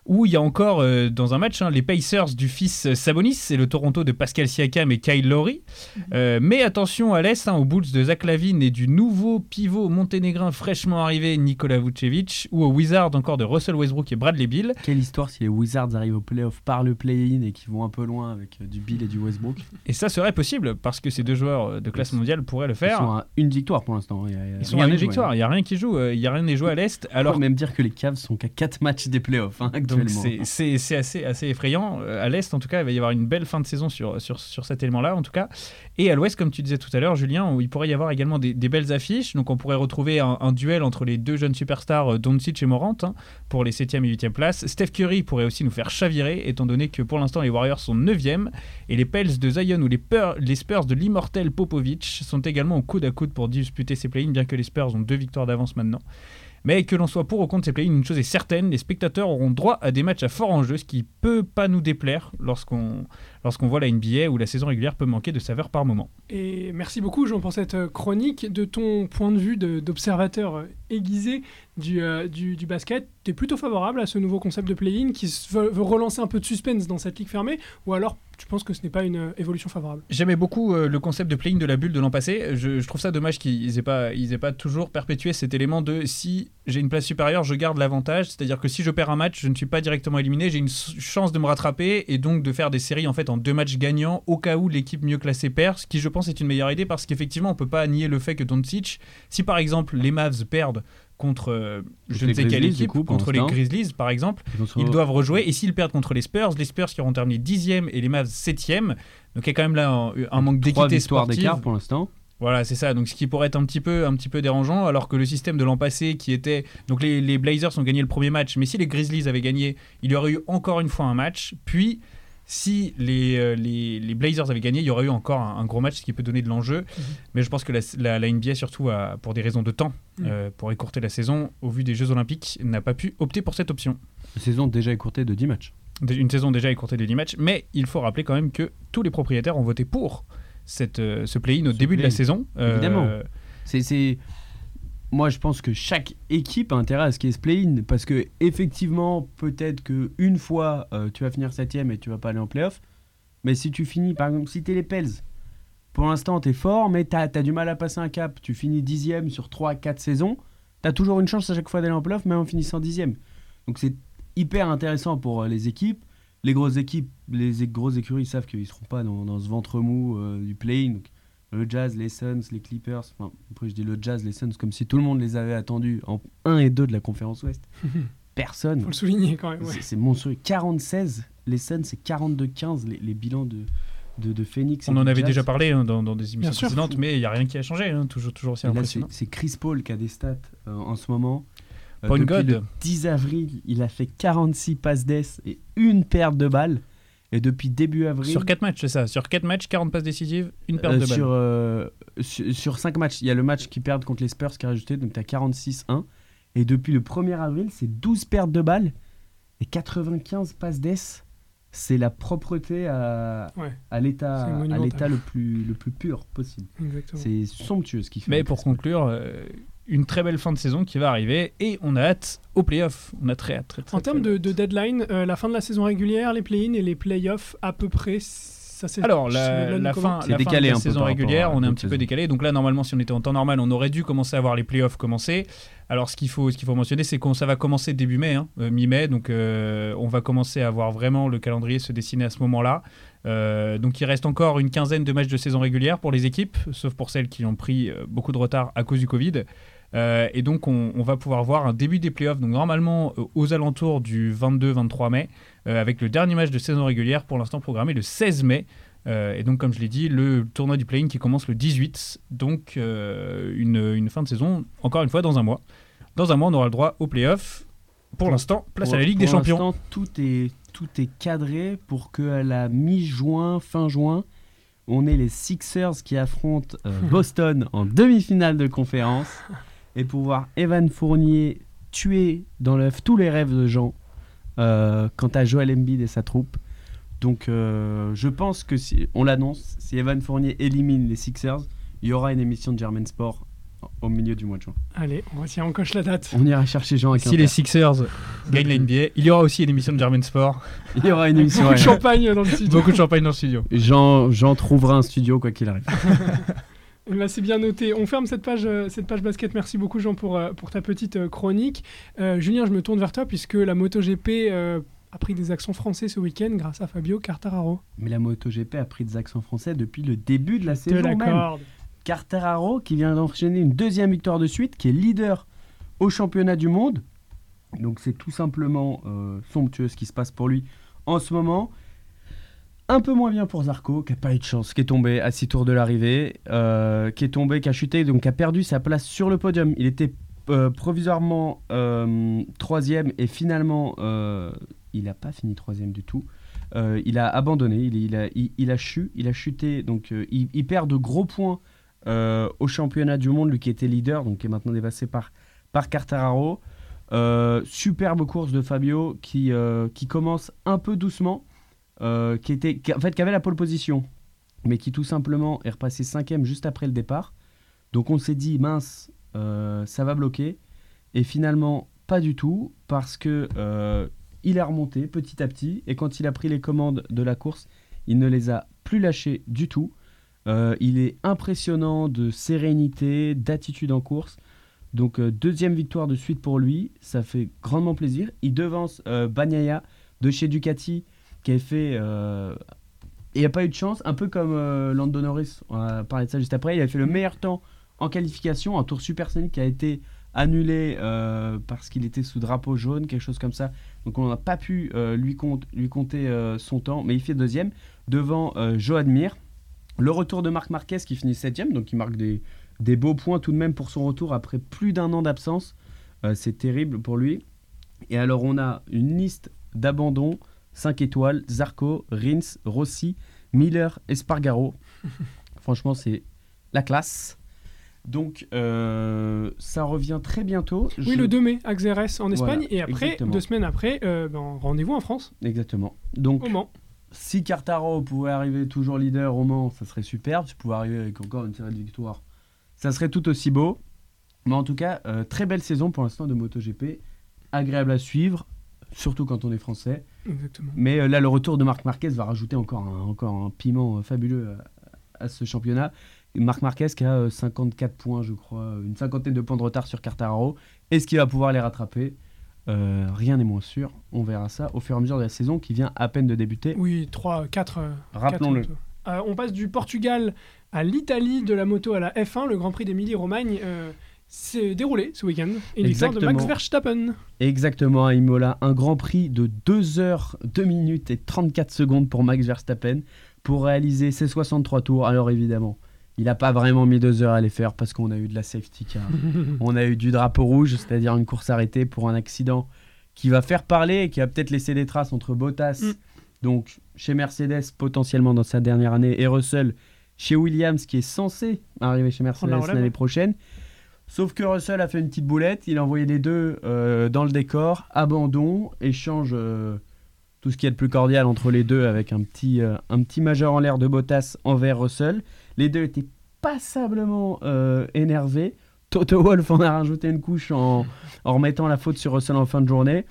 S4: où il y a encore euh, dans un match hein, les Pacers du fils Sabonis et le Toronto de Pascal Siakam et Kyle Lowry. Mhm. Euh, mais attention à l'Est, hein, aux Bulls de Zach Lavine et du nouveau pivot monténégrin fraîchement arrivé Nikola Vucevic, ou aux Wizards encore de Russell Westbrook et Bradley Bill.
S3: Quelle histoire si les Wizards arrivent au playoff par le play-in et qu'ils vont un peu loin avec euh, du Bill et du Westbrook.
S4: Et ça serait possible parce que ces deux joueurs de classe mondiale pourraient le faire.
S3: Ils sont à une victoire pour l'instant.
S4: Ils sont à une victoire, il n'y a rien qui joue, il n'y a rien qui joue à l'Est. Alors...
S3: On peut même dire que les Cavs sont qu'à 4 matchs des playoffs hein,
S4: c'est assez, effrayant. Euh, à l'Est, en tout cas, il va y avoir une belle fin de saison sur, cet élément-là, en tout cas. Et à l'Ouest, comme tu disais tout à l'heure, Julien, il pourrait y avoir également des, belles affiches. Donc, on pourrait retrouver un, duel entre les deux jeunes superstars, euh, Doncic et Morant, hein, pour les 7e et 8e places. Steph Curry pourrait aussi nous faire chavirer, étant donné que pour l'instant, les Warriors sont 9e. Et les Pels de Zion ou les, les Spurs de l'immortel Popovic sont également au coude à coude pour disputer ces play-ins, bien que les Spurs ont deux victoires d'avance maintenant. Mais que l'on soit pour ou contre ces play une chose est certaine, les spectateurs auront droit à des matchs à fort enjeu, ce qui peut pas nous déplaire lorsqu'on lorsqu'on voit la NBA où la saison régulière peut manquer de saveur par moment.
S2: Et merci beaucoup Jean pour cette euh, chronique. De ton point de vue d'observateur euh, aiguisé du, euh, du, du, basket, tu es plutôt favorable à ce nouveau concept de play-in qui veut, relancer un peu de suspense dans cette ligue fermée ou alors tu penses que ce n'est pas une évolution favorable
S4: J'aimais beaucoup le concept de play-in de la bulle de l'an passé. Je, je, trouve ça dommage qu'ils n'aient pas, toujours perpétué cet élément de si j'ai une place supérieure, je garde l'avantage. C'est-à-dire que si je perds un match, je ne suis pas directement éliminé. J'ai une chance de me rattraper et donc de faire des séries en fait en deux matchs gagnants au cas où l'équipe mieux classée perd. Ce qui, je pense, est une meilleure idée parce qu'effectivement, on peut pas nier le fait que Doncic, si par exemple les Mavs perdent contre euh, je
S3: Contre
S4: ne
S3: les
S4: sais quelle équipe,
S3: coup,
S4: contre les. Grizzlies par exemple,
S3: Ils,
S4: doivent rejouer. Et s'ils perdent contre les Spurs, les Spurs qui auront terminé dixième et les Mavs septième. Donc il y a quand même là un, un manque d'équité sportive.
S3: d'écart pour l'instant.
S4: Voilà, c'est ça. Donc, ce qui pourrait être un petit peu, un petit peu dérangeant, alors que le système de l'an passé, qui était, donc les, les Blazers ont gagné le premier match, mais si les Grizzlies avaient gagné, il y aurait eu encore une fois un match. Puis, si les, euh, les, les Blazers avaient gagné, il y aurait eu encore un, un gros match, ce qui peut donner de l'enjeu.
S2: Mhm.
S4: Mais je pense que la, la- la NBA, surtout a- pour des raisons de temps,
S2: Mhm.
S4: euh, pour écourter la saison, au vu des Jeux Olympiques, n'a pas pu opter pour cette option.
S3: La saison déjà écourtée de 10 matchs.
S4: Une saison déjà écourtée de 10 matchs, mais il faut rappeler quand même que tous les propriétaires ont voté pour cette, euh, ce play-in au
S3: Ce
S4: début de la saison. Euh,
S3: Évidemment. C'est, c'est- Moi, je pense que chaque équipe a intérêt à ce qu'il y ait ce play-in. Parce que, effectivement, peut-être que une fois, euh, tu vas finir septième et tu vas pas aller en playoff. Mais si tu finis, par exemple, si t'es les Pels, pour l'instant, t'es fort, mais t'as as du mal à passer un cap. Tu finis dixième sur 3-4 saisons. T'as toujours une chance à chaque fois d'aller en playoff, même en finissant dixième. Donc, c'est hyper intéressant pour euh, les équipes. Les grosses équipes, les grosses écuries savent qu'ils seront pas dans, ce ventre mou euh, du play-in. Le Jazz, les Suns, les Clippers. Enfin, après, je dis le Jazz, les Suns, comme si tout le monde les avait attendus en 1 et 2 de la conférence Ouest. [laughs] Personne.
S2: Faut le souligner quand même. ouais.
S3: C'est- monstrueux. 40-16. Les Suns, c'est 42-15, les, les bilans de, de, de Phoenix.
S4: On en avait
S3: Jazz.
S4: déjà parlé hein, dans, dans des émissions précédentes, mais il n'y a rien qui a changé. hein, toujours, toujours aussi impressionnant.
S3: c'est Chris Paul qui a des stats euh, en ce moment. Euh,
S4: Point
S3: depuis
S4: God.
S3: le 10 avril, il a fait 46 passes d'ess et une perte de balles. Et depuis début avril.
S4: Sur 4 matchs, c'est ça. Sur 4 matchs, 40 passes décisives, une perte
S3: Euh,
S4: de balle.
S3: sur, euh, sur, sur 5 matchs, il y a le match qui perdent contre les Spurs qui a rajouté, donc tu as 46-1. Et depuis le 1er avril, c'est 12 pertes de balles et 95 passes d'ess. C'est la propreté à,
S2: Ouais.
S3: à l'état à l'état le plus, le plus pur possible. C'est somptueux ce qu'il fait.
S4: Mais pour conclure, euh, une très belle fin de saison qui va arriver et on a hâte au playoff. On a très hâte. Très, très,
S2: En termes de, de deadline, euh, la fin de la saison régulière, les play-in et les play-offs, à peu près, ça.
S4: Alors, la, la fin, la fin
S3: décalé
S4: de la saison régulière, on est un petit peu décalé. Donc là, normalement, si on était en temps normal, on aurait dû commencer à voir les playoffs commencer. Alors, ce qu'il faut, ce qu'il faut mentionner, c'est qu'on ça va commencer début mai, hein, euh, mi-mai. Donc, euh, on va commencer à voir vraiment le calendrier se dessiner à ce moment-là. Euh, donc, il reste encore une quinzaine de matchs de saison régulière pour les équipes, sauf pour celles qui ont pris beaucoup de retard à cause du Covid. Euh, et donc, on, on va pouvoir voir un début des playoffs, donc normalement euh, aux alentours du 22-23 mai, euh, avec le dernier match de saison régulière, pour l'instant programmé le 16 mai. Et donc, comme je l'ai dit, le tournoi du play-in qui commence le 18, donc une, une fin de saison, encore une fois, dans un mois. Dans un mois, on aura le droit aux playoffs. Pour l'instant, place
S3: Pour-
S4: à la Ligue
S3: pour
S4: des Champions.
S3: l'instant, tout est, tout est cadré pour qu'à la mi-juin, fin juin, on ait les Sixers qui affrontent [laughs] Boston en demi-finale de conférence et pour voir Evan Fournier tuer dans l'œuf tous les rêves de gens euh, quant à Joel Embiid et sa troupe. Donc euh, je pense que si on l'annonce, si Evan Fournier élimine les Sixers, il y aura une émission de German Sport au milieu du mois de juin.
S2: Allez, on retient, on coche la date.
S3: On ira chercher Jean et
S4: Si les Sixers gagnent la NBA, il y aura aussi une émission de German Sport.
S3: Il y aura une émission.
S2: Beaucoup de champagne dans le studio.
S4: Beaucoup de champagne dans le studio.
S3: Jean, Jean trouvera un studio quoi qu'il arrive. [laughs]
S2: Eh ben, c'est bien noté. On ferme cette page, euh, cette page basket. Merci beaucoup, Jean, pour, euh, pour ta petite euh, chronique. Euh, Julien, je me tourne vers toi puisque la MotoGP euh, a pris des accents français ce week-end grâce à Fabio Quartararo.
S3: Mais la MotoGP a pris des accents français depuis le début de la saison même.
S2: l'accorde.
S3: Quartararo qui vient d'enchaîner une deuxième victoire de suite, qui est leader au championnat du monde. Donc c'est tout simplement euh, somptueux ce qui se passe pour lui en ce moment. Un peu moins bien pour Zarco, qui n'a pas eu de chance, qui est tombé à 6 tours de l'arrivée, euh, qui est tombé, qui a chuté, donc a perdu sa place sur le podium. Il était euh, provisoirement euh, troisième et finalement il n'a pas fini troisième du tout. Il a abandonné, il, a, il, il a chuté, donc il, perd de gros points au championnat du monde, lui qui était leader, donc est maintenant dépassé par, par Quartararo. Euh, superbe course de Fabio qui commence un peu doucement, euh, qui, était, en fait, qui avait la pole position, mais qui tout simplement est repassé cinquième juste après le départ. Donc on s'est dit, mince, euh, ça va bloquer. Et finalement, pas du tout, parce que euh, il est remonté petit à petit, et quand il a pris les commandes de la course, il ne les a plus lâchées du tout. Il est impressionnant de sérénité, d'attitude en course. Donc deuxième victoire de suite pour lui, ça fait grandement plaisir. Il devance Bagnaia de chez Ducati qui a fait... euh, il n'y a pas eu de chance, un peu comme euh, Lando Norris, on va parler de ça juste après. Il a fait le meilleur temps en qualification, un tour supersonique qui a été annulé euh, parce qu'il était sous drapeau jaune, quelque chose comme ça. Donc on n'a pas pu euh, lui, lui compter son temps, mais il fait deuxième devant Joan Mir. Le retour de Marc Marquez qui finit septième, donc il marque des, des beaux points tout de même pour son retour après plus d'un an d'absence. C'est terrible pour lui. Et alors on a une liste d'abandons 5 étoiles, Zarco, Rins, Rossi, Miller, Espargaro. [laughs] Franchement, c'est la classe. Donc, euh, ça revient très bientôt.
S2: Oui,
S3: Je-
S2: le 2 mai, à Xérès en Espagne.
S3: Voilà,
S2: et après,
S3: exactement.
S2: deux semaines après, euh, ben, rendez-vous en France,
S3: Exactement. Donc,
S2: au Mans.
S3: si Cartaro pouvait arriver toujours leader au Mans, ça serait superbe. Tu pouvais arriver avec encore une série de victoires, ça serait tout aussi beau. Mais en tout cas, euh, très belle saison pour l'instant de MotoGP. Agréable à suivre, surtout quand on est français.
S2: Exactement.
S3: Mais euh, là, le retour de Marc Marquez va rajouter encore un, encore un piment euh, fabuleux à, à ce championnat. Marc Marquez qui a euh, 54 points, je crois, une cinquantaine de points de retard sur Quartararo. Est-ce qu'il va pouvoir les rattraper? Euh, Rien n'est moins sûr. On verra ça au fur et à mesure de la saison qui vient à peine de débuter.
S2: Oui, 3, 4.
S3: Rappelons-le.
S2: Euh, on passe du Portugal à l'Italie, de la moto à la F1. Le Grand Prix d'Émilie-Romagne euh, s'est déroulé ce week-end. Et l'histoire de Max
S3: Exactement.
S2: Verstappen.
S3: Exactement, à Imola, un grand prix de 2 heures, 2 minutes et 34 secondes pour Max Verstappen pour réaliser ses 63 tours. Alors évidemment, il n'a pas vraiment mis 2 heures à les faire parce qu'on a eu de la safety car. [laughs] On a eu du drapeau rouge, c'est-à-dire une course arrêtée pour un accident qui va faire parler et qui va peut-être laisser des traces entre Bottas,
S2: Mm.
S3: donc chez Mercedes potentiellement dans sa dernière année, et Russell chez Williams qui est censé arriver chez Mercedes l'année
S2: ouais.
S3: prochaine. Sauf que Russell a fait une petite boulette, il a envoyé les deux euh, dans le décor, abandon, échange euh, tout ce qui est de plus cordial entre les deux avec un petit, euh, un petit majeur en l'air de Bottas envers Russell. Les deux étaient passablement énervés. Toto Wolff en a rajouté une couche en, en remettant la faute sur Russell en fin de journée.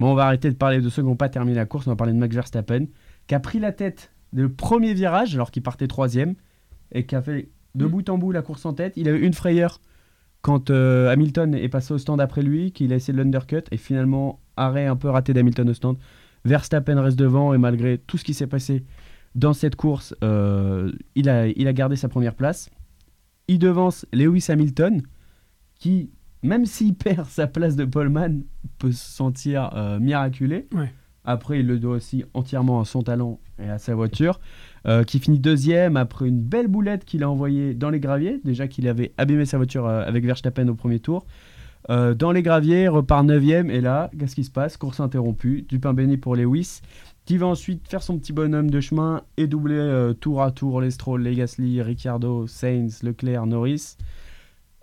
S3: Bon, on va arrêter de parler de ceux qui n'ont pas terminé la course, on va parler de Max Verstappen, qui a pris la tête du premier virage alors qu'il partait troisième et qui a fait de
S2: Mm.
S3: bout en bout la course en tête. Il a eu une frayeur quand euh, Hamilton est passé au stand après lui, qu'il a essayé de l'undercut et finalement arrêt un peu raté d'Hamilton au stand. Verstappen reste devant et malgré tout ce qui s'est passé dans cette course, euh, il, a, il a gardé sa première place. Il devance Lewis Hamilton qui, même s'il [laughs] perd sa place de poleman, peut se sentir euh, miraculé.
S2: Ouais.
S3: Après, il le doit aussi entièrement à son talent et à sa voiture, euh, qui finit deuxième après une belle boulette qu'il a envoyée dans les graviers. Déjà qu'il avait abîmé sa voiture euh, avec Verstappen au premier tour. Euh, dans les graviers, repart 9 et là, qu'est-ce qui se passe? Course interrompue, du pain béni pour Lewis, qui va ensuite faire son petit bonhomme de chemin et doubler tour à tour les Stroll, les Gasly, Ricciardo, Sainz, Leclerc, Norris.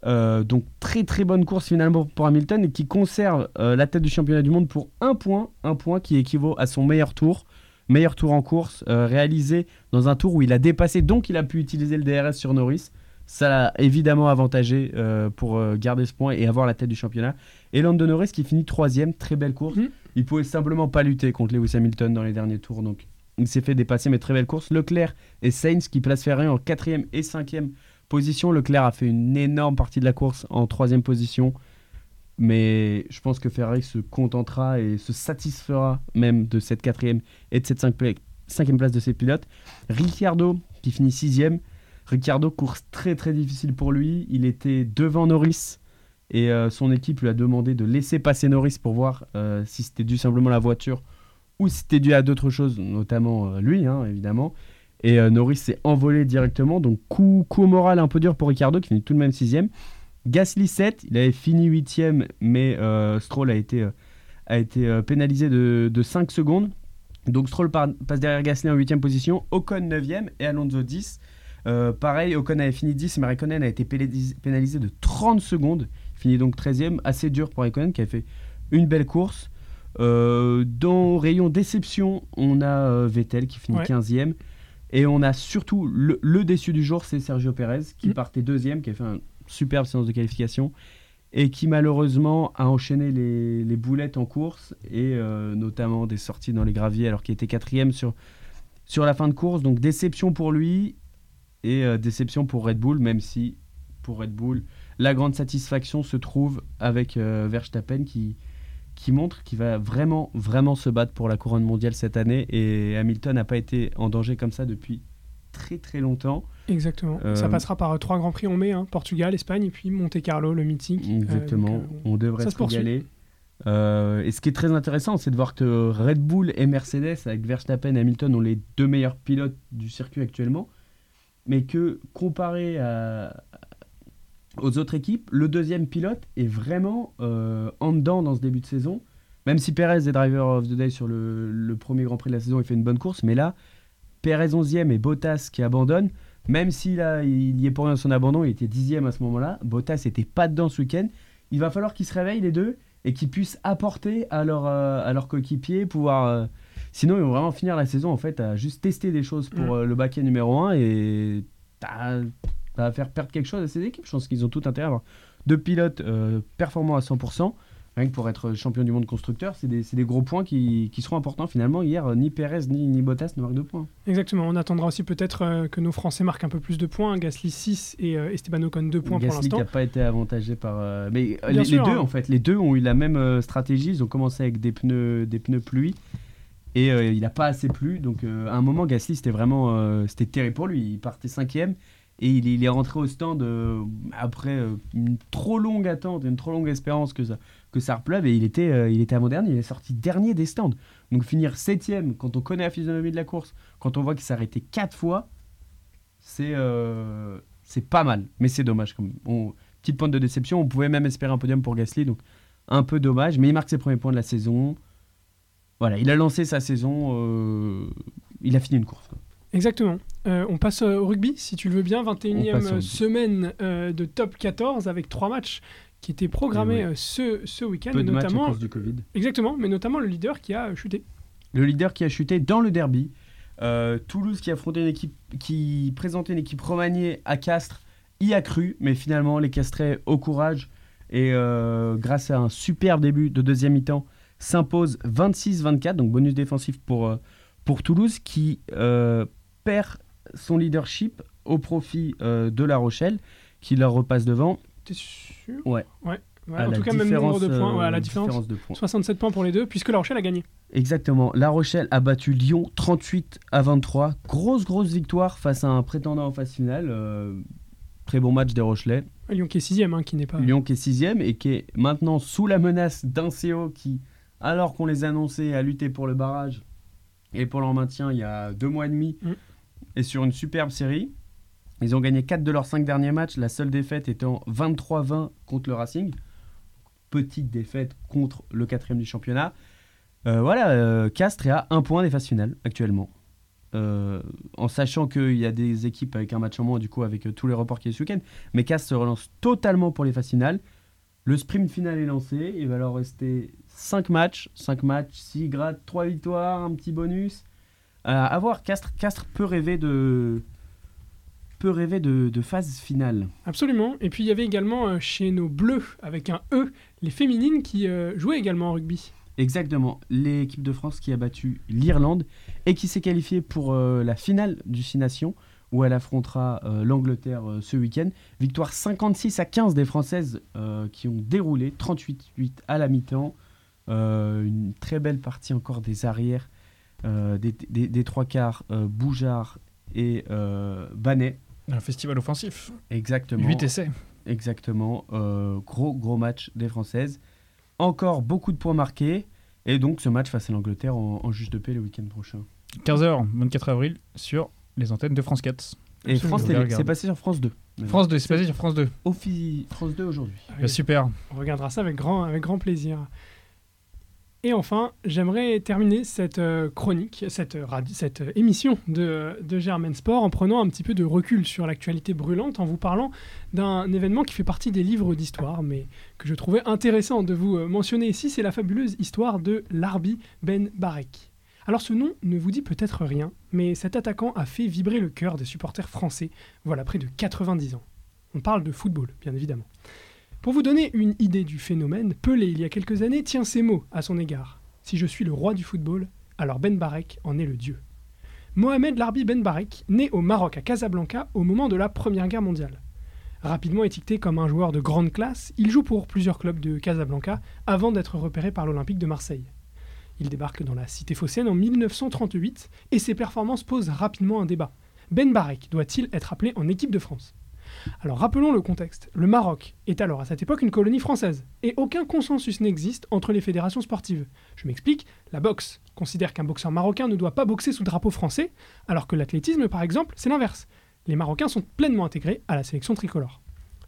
S3: Donc très très bonne course finalement pour Hamilton et qui conserve la tête du championnat du monde pour un point, un point qui équivaut à son meilleur tour, meilleur tour en course euh, réalisé dans un tour où il a dépassé, donc il a pu utiliser le DRS sur Norris. Ça l'a évidemment avantagé euh, pour euh, garder ce point et avoir la tête du championnat. Et Lando Norris qui finit troisième, très belle course.
S2: Mhm.
S3: Il pouvait simplement pas lutter contre Lewis Hamilton dans les derniers tours, donc il s'est fait dépasser, mais très belle course. Leclerc et Sainz qui placent Ferrari en quatrième et cinquième position. Leclerc a fait une énorme partie de la course en troisième position. Mais je pense que Ferrari se contentera et se satisfera même de cette quatrième et de cette cinquième place de ses pilotes. Ricciardo qui finit sixième. Ricciardo, course très très difficile pour lui. Il était devant Norris et euh, son équipe lui a demandé de laisser passer Norris pour voir euh, si c'était dû simplement à la voiture ou si c'était dû à d'autres choses, notamment euh, lui, hein, évidemment. Et Norris s'est envolé directement, donc coup, coup moral un peu dur pour Ricciardo qui finit tout de même sixième. Gasly 7, il avait fini huitième, mais euh, Stroll a été, euh, a été euh, pénalisé de, de 5 secondes. Donc Stroll par- passe derrière Gasly en huitième position, Ocon 9e et Alonso 10. Euh, pareil, Ocon avait fini 10, mais Raikkonen a été pénalisé, pénalisé de 30 secondes. Il finit donc 13e, assez dur pour Raikkonen qui a fait une belle course. Dans rayon déception, on a Vettel qui finit
S2: Ouais.
S3: 15e. Et on a surtout le, le déçu du jour, c'est Sergio Perez qui
S2: Mm.
S3: partait deuxième, qui a fait une superbe séance de qualification et qui malheureusement a enchaîné les, boulettes en course et euh, notamment des sorties dans les graviers alors qu'il était quatrième sur, sur la fin de course. Donc déception pour lui et euh, déception pour Red Bull, même si pour Red Bull, la grande satisfaction se trouve avec euh, Verstappen qui, qui montre qu'il va vraiment, vraiment se battre pour la couronne mondiale cette année. Et Hamilton n'a pas été en danger comme ça depuis très très longtemps.
S2: Exactement.
S3: Euh,
S2: Ça passera par euh, trois grands prix en mai, hein, Portugal, Espagne et puis Monte Carlo, le mythique. Euh,
S3: Exactement.
S2: donc, euh,
S3: on devrait
S2: ça
S3: se régaler. Euh, et ce qui est très intéressant, c'est de voir que Red Bull et Mercedes, avec Verstappen et Hamilton, ont les deux meilleurs pilotes du circuit actuellement. Mais que comparé à- aux autres équipes, le deuxième pilote est vraiment euh, en dedans dans ce début de saison. Même si Perez est driver of the day sur le, le premier Grand Prix de la saison, il fait une bonne course. Mais là, Perez 11e et Bottas qui abandonne. Même si là, il y est pour rien son abandon, il était 10e à ce moment-là. Bottas n'était pas dedans ce week-end. Il va falloir qu'ils se réveillent les deux et qu'ils puissent apporter à leur, euh, à leur coéquipier, pouvoir. euh, Sinon, ils vont vraiment finir la saison en fait à juste tester des choses pour
S2: Mm.
S3: euh, le baquet numéro 1 et ça va faire perdre quelque chose à ces équipes. Je pense qu'ils ont tout intérêt à avoir deux pilotes performants à 100%. Rien que pour être champion du monde constructeur, c'est des, gros points qui, qui seront importants. Finalement, hier, euh, ni Perez ni, ni Bottas ne marquent de points.
S2: Exactement. On attendra aussi peut-être euh, que nos Français marquent un peu plus de points. Gasly 6 et euh, Esteban Ocon 2 points pour
S3: Gasly qui
S2: l'instant.
S3: n'a pas été avantagé par. mais
S2: Bien
S3: les,
S2: sûr,
S3: les deux,
S2: hein.
S3: en fait, les deux ont eu la même stratégie. Ils ont commencé avec des pneus, des pneus pluie. Et euh, il n'a pas assez plu. Donc, euh, à un moment, Gasly, c'était vraiment. euh, c'était terrible pour lui. Il partait cinquième. Et il, il est rentré au stand après une trop longue attente, une trop longue espérance que ça, que ça repleuve. Et il était, euh, il était avant-dernier. Il est sorti dernier des stands. Donc, finir septième, quand on connaît la physionomie de la course, quand on voit qu'il s'est arrêté quatre fois, c'est euh, c'est pas mal. Mais c'est dommage. Comme on, petite pointe de déception. On pouvait même espérer un podium pour Gasly, donc un peu dommage. Mais il marque ses premiers points de la saison. Voilà, il a lancé sa saison. euh, il a fini une course. quoi.
S2: Exactement. Euh, on passe au rugby, si tu le veux bien.
S3: On
S2: 21e
S3: passe au
S2: euh,
S3: rugby.
S2: semaine euh, de top 14 avec trois matchs qui
S3: Et ouais.
S2: euh, ce, ce week-end.
S3: Peu de matchs à
S2: notamment,
S3: cause du Covid.
S2: exactement, mais notamment le leader qui a chuté.
S3: Le leader qui a chuté dans le derby. Euh, Toulouse qui affrontait une équipe qui présentait une équipe remaniée à Castres y a cru, mais finalement les Castrais au courage et euh, grâce à un superbe début de deuxième mi-temps s'impose 26-24, donc bonus défensif pour, pour Toulouse qui euh, perd son leadership au profit de La Rochelle qui leur repasse devant.
S2: T'es sûr
S3: Ouais.
S2: Ouais. En tout cas, même nombre de points.
S3: euh,
S2: Ouais, à la différence.
S3: de points.
S2: 67 points pour les deux, puisque La Rochelle a gagné.
S3: Exactement. La Rochelle a battu Lyon 38 à 23. Grosse, grosse victoire face à un prétendant en phase finale. Euh, très bon match des Rochelais.
S2: Lyon qui est sixième, hein, qui n'est pas.
S3: Lyon qui est sixième et qui est maintenant sous la menace d'un CO qui, alors qu'on les annonçait à lutter pour le barrage et pour leur maintien il y a deux mois et demi,
S2: Mm.
S3: est sur une superbe série. Ils ont gagné 4 de leurs 5 derniers matchs, la seule défaite étant 23-20 contre le Racing. Petite défaite contre le quatrième du championnat. Euh, voilà, euh, Castres est à un point des phases finales actuellement. Euh, en sachant qu'il y a des équipes avec un match en moins, du coup, avec euh, tous les reports qu'il y a ce week-end. Mais Castres se relance totalement pour les phases finales. Le sprint final est lancé. Il va leur rester 5 matchs. 5 matchs, 6 grades, 3 victoires, un petit bonus. À voir, Castres, Castres peut rêver de, peut rêver de, de phase finale.
S2: Absolument. Et puis il y avait également euh, chez nos Bleus, avec un E, les féminines qui euh, jouaient également en rugby.
S3: Exactement. L'équipe de France qui a battu l'Irlande et qui s'est qualifiée pour euh, la finale du Six Nations où elle affrontera euh, l'Angleterre euh, ce week-end. Victoire 56 à 15 des Françaises qui ont déroulé 38-8 à la mi-temps. Une très belle partie encore des arrières, des, des- des trois quarts, Boujard et Banet.
S4: Un festival offensif.
S3: Exactement.
S4: 8 essais.
S3: Exactement. Euh, gros, gros match des Françaises. Encore beaucoup de points marqués. Et donc ce match face à l'Angleterre en, en juge de paix le week-end prochain.
S4: 15h, 24 avril, sur les antennes de France 4.
S3: Et
S2: Absolument.
S3: France Télé, c'est passé sur France 2.
S4: France 2, c'est passé sur France 2.
S3: Offi- France 2 aujourd'hui.
S4: Bah, super.
S2: On regardera ça avec grand, avec grand plaisir. Et enfin, j'aimerais terminer cette euh, chronique, cette, euh, euh, émission de, de Germain Sport en prenant un petit peu de recul sur l'actualité brûlante, en vous parlant d'un événement qui fait partie des livres d'histoire, mais que je trouvais intéressant de vous mentionner ici, c'est la fabuleuse histoire de Larbi Ben Barek. Alors ce nom ne vous dit peut-être rien, mais cet attaquant a fait vibrer le cœur des supporters français, voilà près de 90 ans. On parle de football, bien évidemment. Pour vous donner une idée du phénomène, Pelé, il y a quelques années, tient ces mots à son égard. Si je suis le roi du football, alors Ben Barek en est le dieu. Mohamed Larbi Ben Barek, né au Maroc à Casablanca au moment de la Première Guerre mondiale. Rapidement étiqueté comme un joueur de grande classe, il joue pour plusieurs clubs de Casablanca avant d'être repéré par l'Olympique de Marseille. Il débarque dans la cité phocéenne en 1938 et ses performances posent rapidement un débat. Ben Barek doit-il être appelé en équipe de France? Alors rappelons le contexte. Le Maroc est alors à cette époque une colonie française, et aucun consensus n'existe entre les fédérations sportives. Je m'explique, la boxe considère qu'un boxeur marocain ne doit pas boxer sous drapeau français, alors que l'athlétisme, par exemple, c'est l'inverse. Les Marocains sont pleinement intégrés à la sélection tricolore.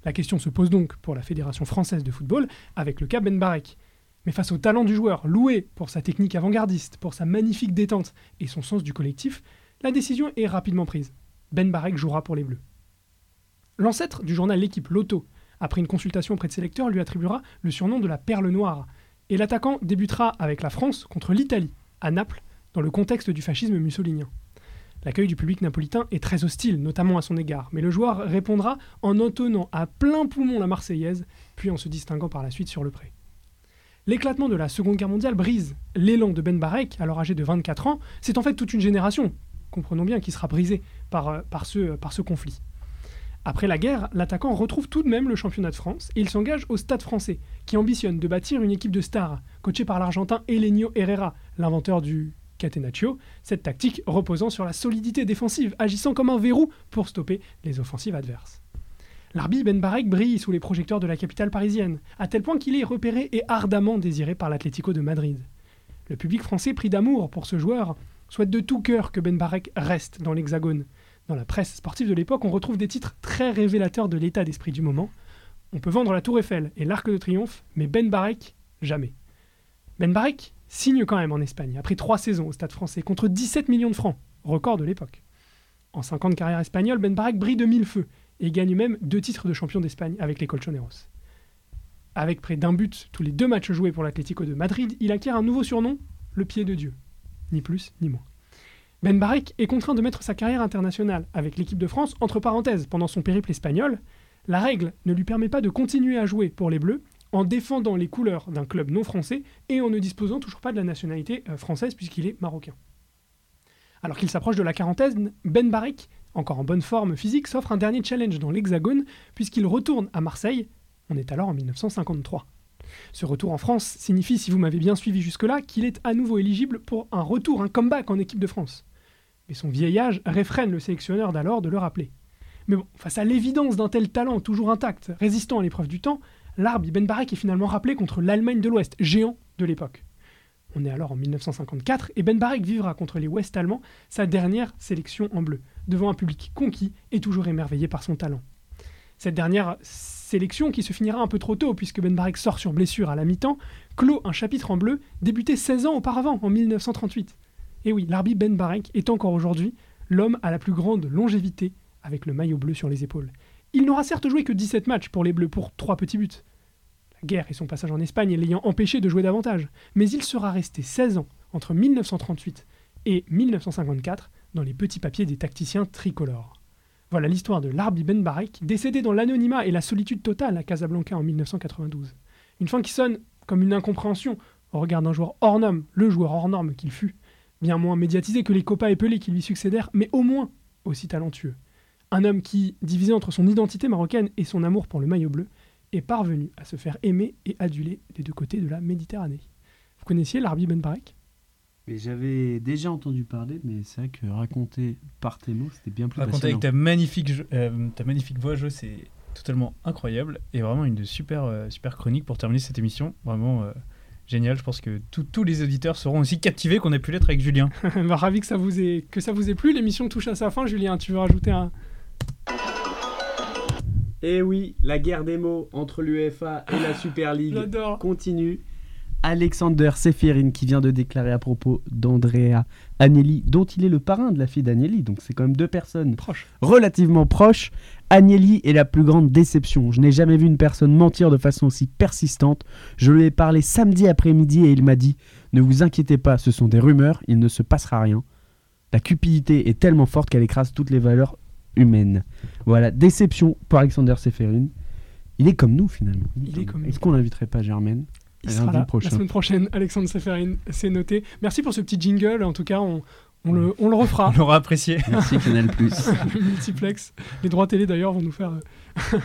S2: La question se pose donc pour la Fédération française de football avec le cas Ben Barek. Mais face au talent du joueur, loué pour sa technique avant-gardiste, pour sa magnifique détente et son sens du collectif, la décision est rapidement prise. Ben Barek jouera pour les Bleus. L'ancêtre du journal L'équipe, Loto, après une consultation auprès de ses lecteurs, lui attribuera le surnom de la perle noire. Et l'attaquant débutera avec la France contre l'Italie, à Naples, dans le contexte du fascisme mussolinien. L'accueil du public napolitain est très hostile, notamment à son égard, mais le joueur répondra en entonnant à plein poumon la Marseillaise, puis en se distinguant par la suite sur le pré. L'éclatement de la Seconde Guerre mondiale brise l'élan de Ben Barek, alors âgé de 24 ans. C'est en fait toute une génération, comprenons bien, qui sera brisée par, euh, par ce conflit. Après la guerre, l'attaquant retrouve tout de même le championnat de France et il s'engage au Stade français, qui ambitionne de bâtir une équipe de stars, coachée par l'Argentin Elenio Herrera, l'inventeur du catenaccio, cette tactique reposant sur la solidité défensive, agissant comme un verrou pour stopper les offensives adverses. L'arbi Ben Barek brille sous les projecteurs de la capitale parisienne, à tel point qu'il est repéré et ardemment désiré par l'Atlético de Madrid. Le public français pris d'amour pour ce joueur souhaite de tout cœur que Ben Barek reste dans l'Hexagone, dans la presse sportive de l'époque, on retrouve des titres très révélateurs de l'état d'esprit du moment. On peut vendre la Tour Eiffel et l'Arc de Triomphe, mais Ben Barek, jamais. Ben Barek signe quand même en Espagne, après trois saisons au Stade français, contre 17 millions de francs, record de l'époque. En 5 ans de carrière espagnole, Ben Barek brille de mille feux et gagne même deux titres de champion d'Espagne avec les Colchoneros. Avec près d'un but tous les deux matchs joués pour l'Atlético de Madrid, il acquiert un nouveau surnom, le pied de Dieu. Ni plus ni moins. Ben Barek est contraint de mettre sa carrière internationale avec l'équipe de France entre parenthèses pendant son périple espagnol. La règle ne lui permet pas de continuer à jouer pour les Bleus en défendant les couleurs d'un club non français et en ne disposant toujours pas de la nationalité euh, française puisqu'il est marocain. Alors qu'il s'approche de la quarantaine, Ben Barek, encore en bonne forme physique, s'offre un dernier challenge dans l'Hexagone puisqu'il retourne à Marseille. On est alors en 1953. Ce retour en France signifie, si vous m'avez bien suivi jusque-là, qu'il est à nouveau éligible pour un retour, un comeback en équipe de France mais son vieil âge réfrène le sélectionneur d'alors de le rappeler. Mais bon, face à l'évidence d'un tel talent toujours intact, résistant à l'épreuve du temps, l'Arbi Ben Barek est finalement rappelé contre l'Allemagne de l'Ouest, géant de l'époque. On est alors en 1954 et Ben Barek vivra contre les Ouest-Allemands sa dernière sélection en bleu, devant un public conquis et toujours émerveillé par son talent. Cette dernière sélection, qui se finira un peu trop tôt puisque Ben Barek sort sur blessure à la mi-temps, clôt un chapitre en bleu débuté 16 ans auparavant, en 1938. Et oui, l'arbitre Ben Barek est encore aujourd'hui l'homme à la plus grande longévité avec le maillot bleu sur les épaules. Il n'aura certes joué que 17 matchs pour les Bleus pour 3 petits buts. La guerre et son passage en Espagne l'ayant empêché de jouer davantage, mais il sera resté 16 ans entre 1938 et 1954 dans les petits papiers des tacticiens tricolores. Voilà l'histoire de Larbi Ben Barek, décédé dans l'anonymat et la solitude totale à Casablanca en 1992. Une fin qui sonne comme une incompréhension au regard d'un joueur hors norme, le joueur hors norme qu'il fut, bien moins médiatisé que les copains et Pelé qui lui succédèrent, mais au moins aussi talentueux. Un homme qui, divisé entre son identité marocaine et son amour pour le maillot bleu, est parvenu à se faire aimer et aduler des deux côtés de la Méditerranée. Vous connaissiez l'Arbi Ben Barek?
S3: J'avais déjà entendu parler, mais c'est vrai que raconter par tes mots, c'était bien plus
S4: Raconter avec ta magnifique, euh, ta magnifique voix, Jo, c'est totalement incroyable et vraiment une super, euh, super chronique pour terminer cette émission. Vraiment, euh, Génial, je pense que tous les auditeurs seront aussi captivés qu'on ait pu l'être avec Julien. [laughs]
S2: bah, ravi que ça, vous ait, que ça vous ait plu. L'émission touche à sa fin, Julien. Tu veux rajouter un?
S3: Eh oui, la guerre des mots entre l'UEFA et la Super League continue. Alexander Seferin qui vient de déclarer à propos d'Andrea Agnelli, dont il est le parrain de la fille d'Agnelli, donc c'est quand même deux personnes
S2: proches.
S3: relativement proches. Agnelli est la plus grande déception. Je n'ai jamais vu une personne mentir de façon aussi persistante. Je lui ai parlé samedi après-midi et il m'a dit Ne vous inquiétez pas, ce sont des rumeurs, il ne se passera rien. La cupidité est tellement forte qu'elle écrase toutes les valeurs humaines. Voilà, déception pour Alexander Seferin. Il est comme nous finalement. Est-ce qu'on l'inviterait pas Germaine?
S2: Il sera là la semaine prochaine, Alexandre Seferin, c'est noté. Merci pour ce petit jingle. En tout cas, on, On le, on le refera.
S4: On l'aura apprécié.
S3: Merci Canal+.
S2: le [laughs] multiplex. Les droits télé d'ailleurs vont nous faire. euh,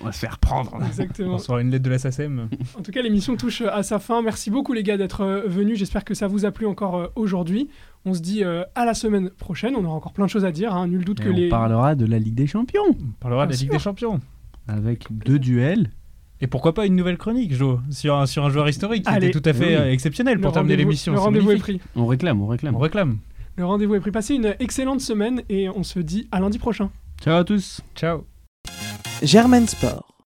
S3: On va se faire prendre.
S2: Exactement.
S4: On sera une lettre de la SACEM.
S2: En tout cas, l'émission touche à sa fin. Merci beaucoup les gars d'être euh, venus. J'espère que ça vous a plu encore euh, aujourd'hui. On se dit euh, à la semaine prochaine. On aura encore plein de choses à dire. hein. Nul doute
S3: Et
S2: que
S3: on
S2: les.
S3: parlera de la Ligue des Champions
S4: On parlera de la Ligue des Champions.
S3: avec deux duels.
S4: Et pourquoi pas une nouvelle chronique, Jo, sur un, sur un joueur historique qui
S2: Allez.
S4: était tout à fait
S3: Oui.
S4: euh, exceptionnel
S2: Le
S4: pour terminer l'émission.
S2: Le rendez-vous est pris.
S3: On réclame, on réclame.
S4: On réclame.
S2: Le rendez-vous est pris. Passez une excellente semaine et on se dit à lundi prochain.
S3: Ciao à tous.
S4: Ciao.
S1: Germaine Sport.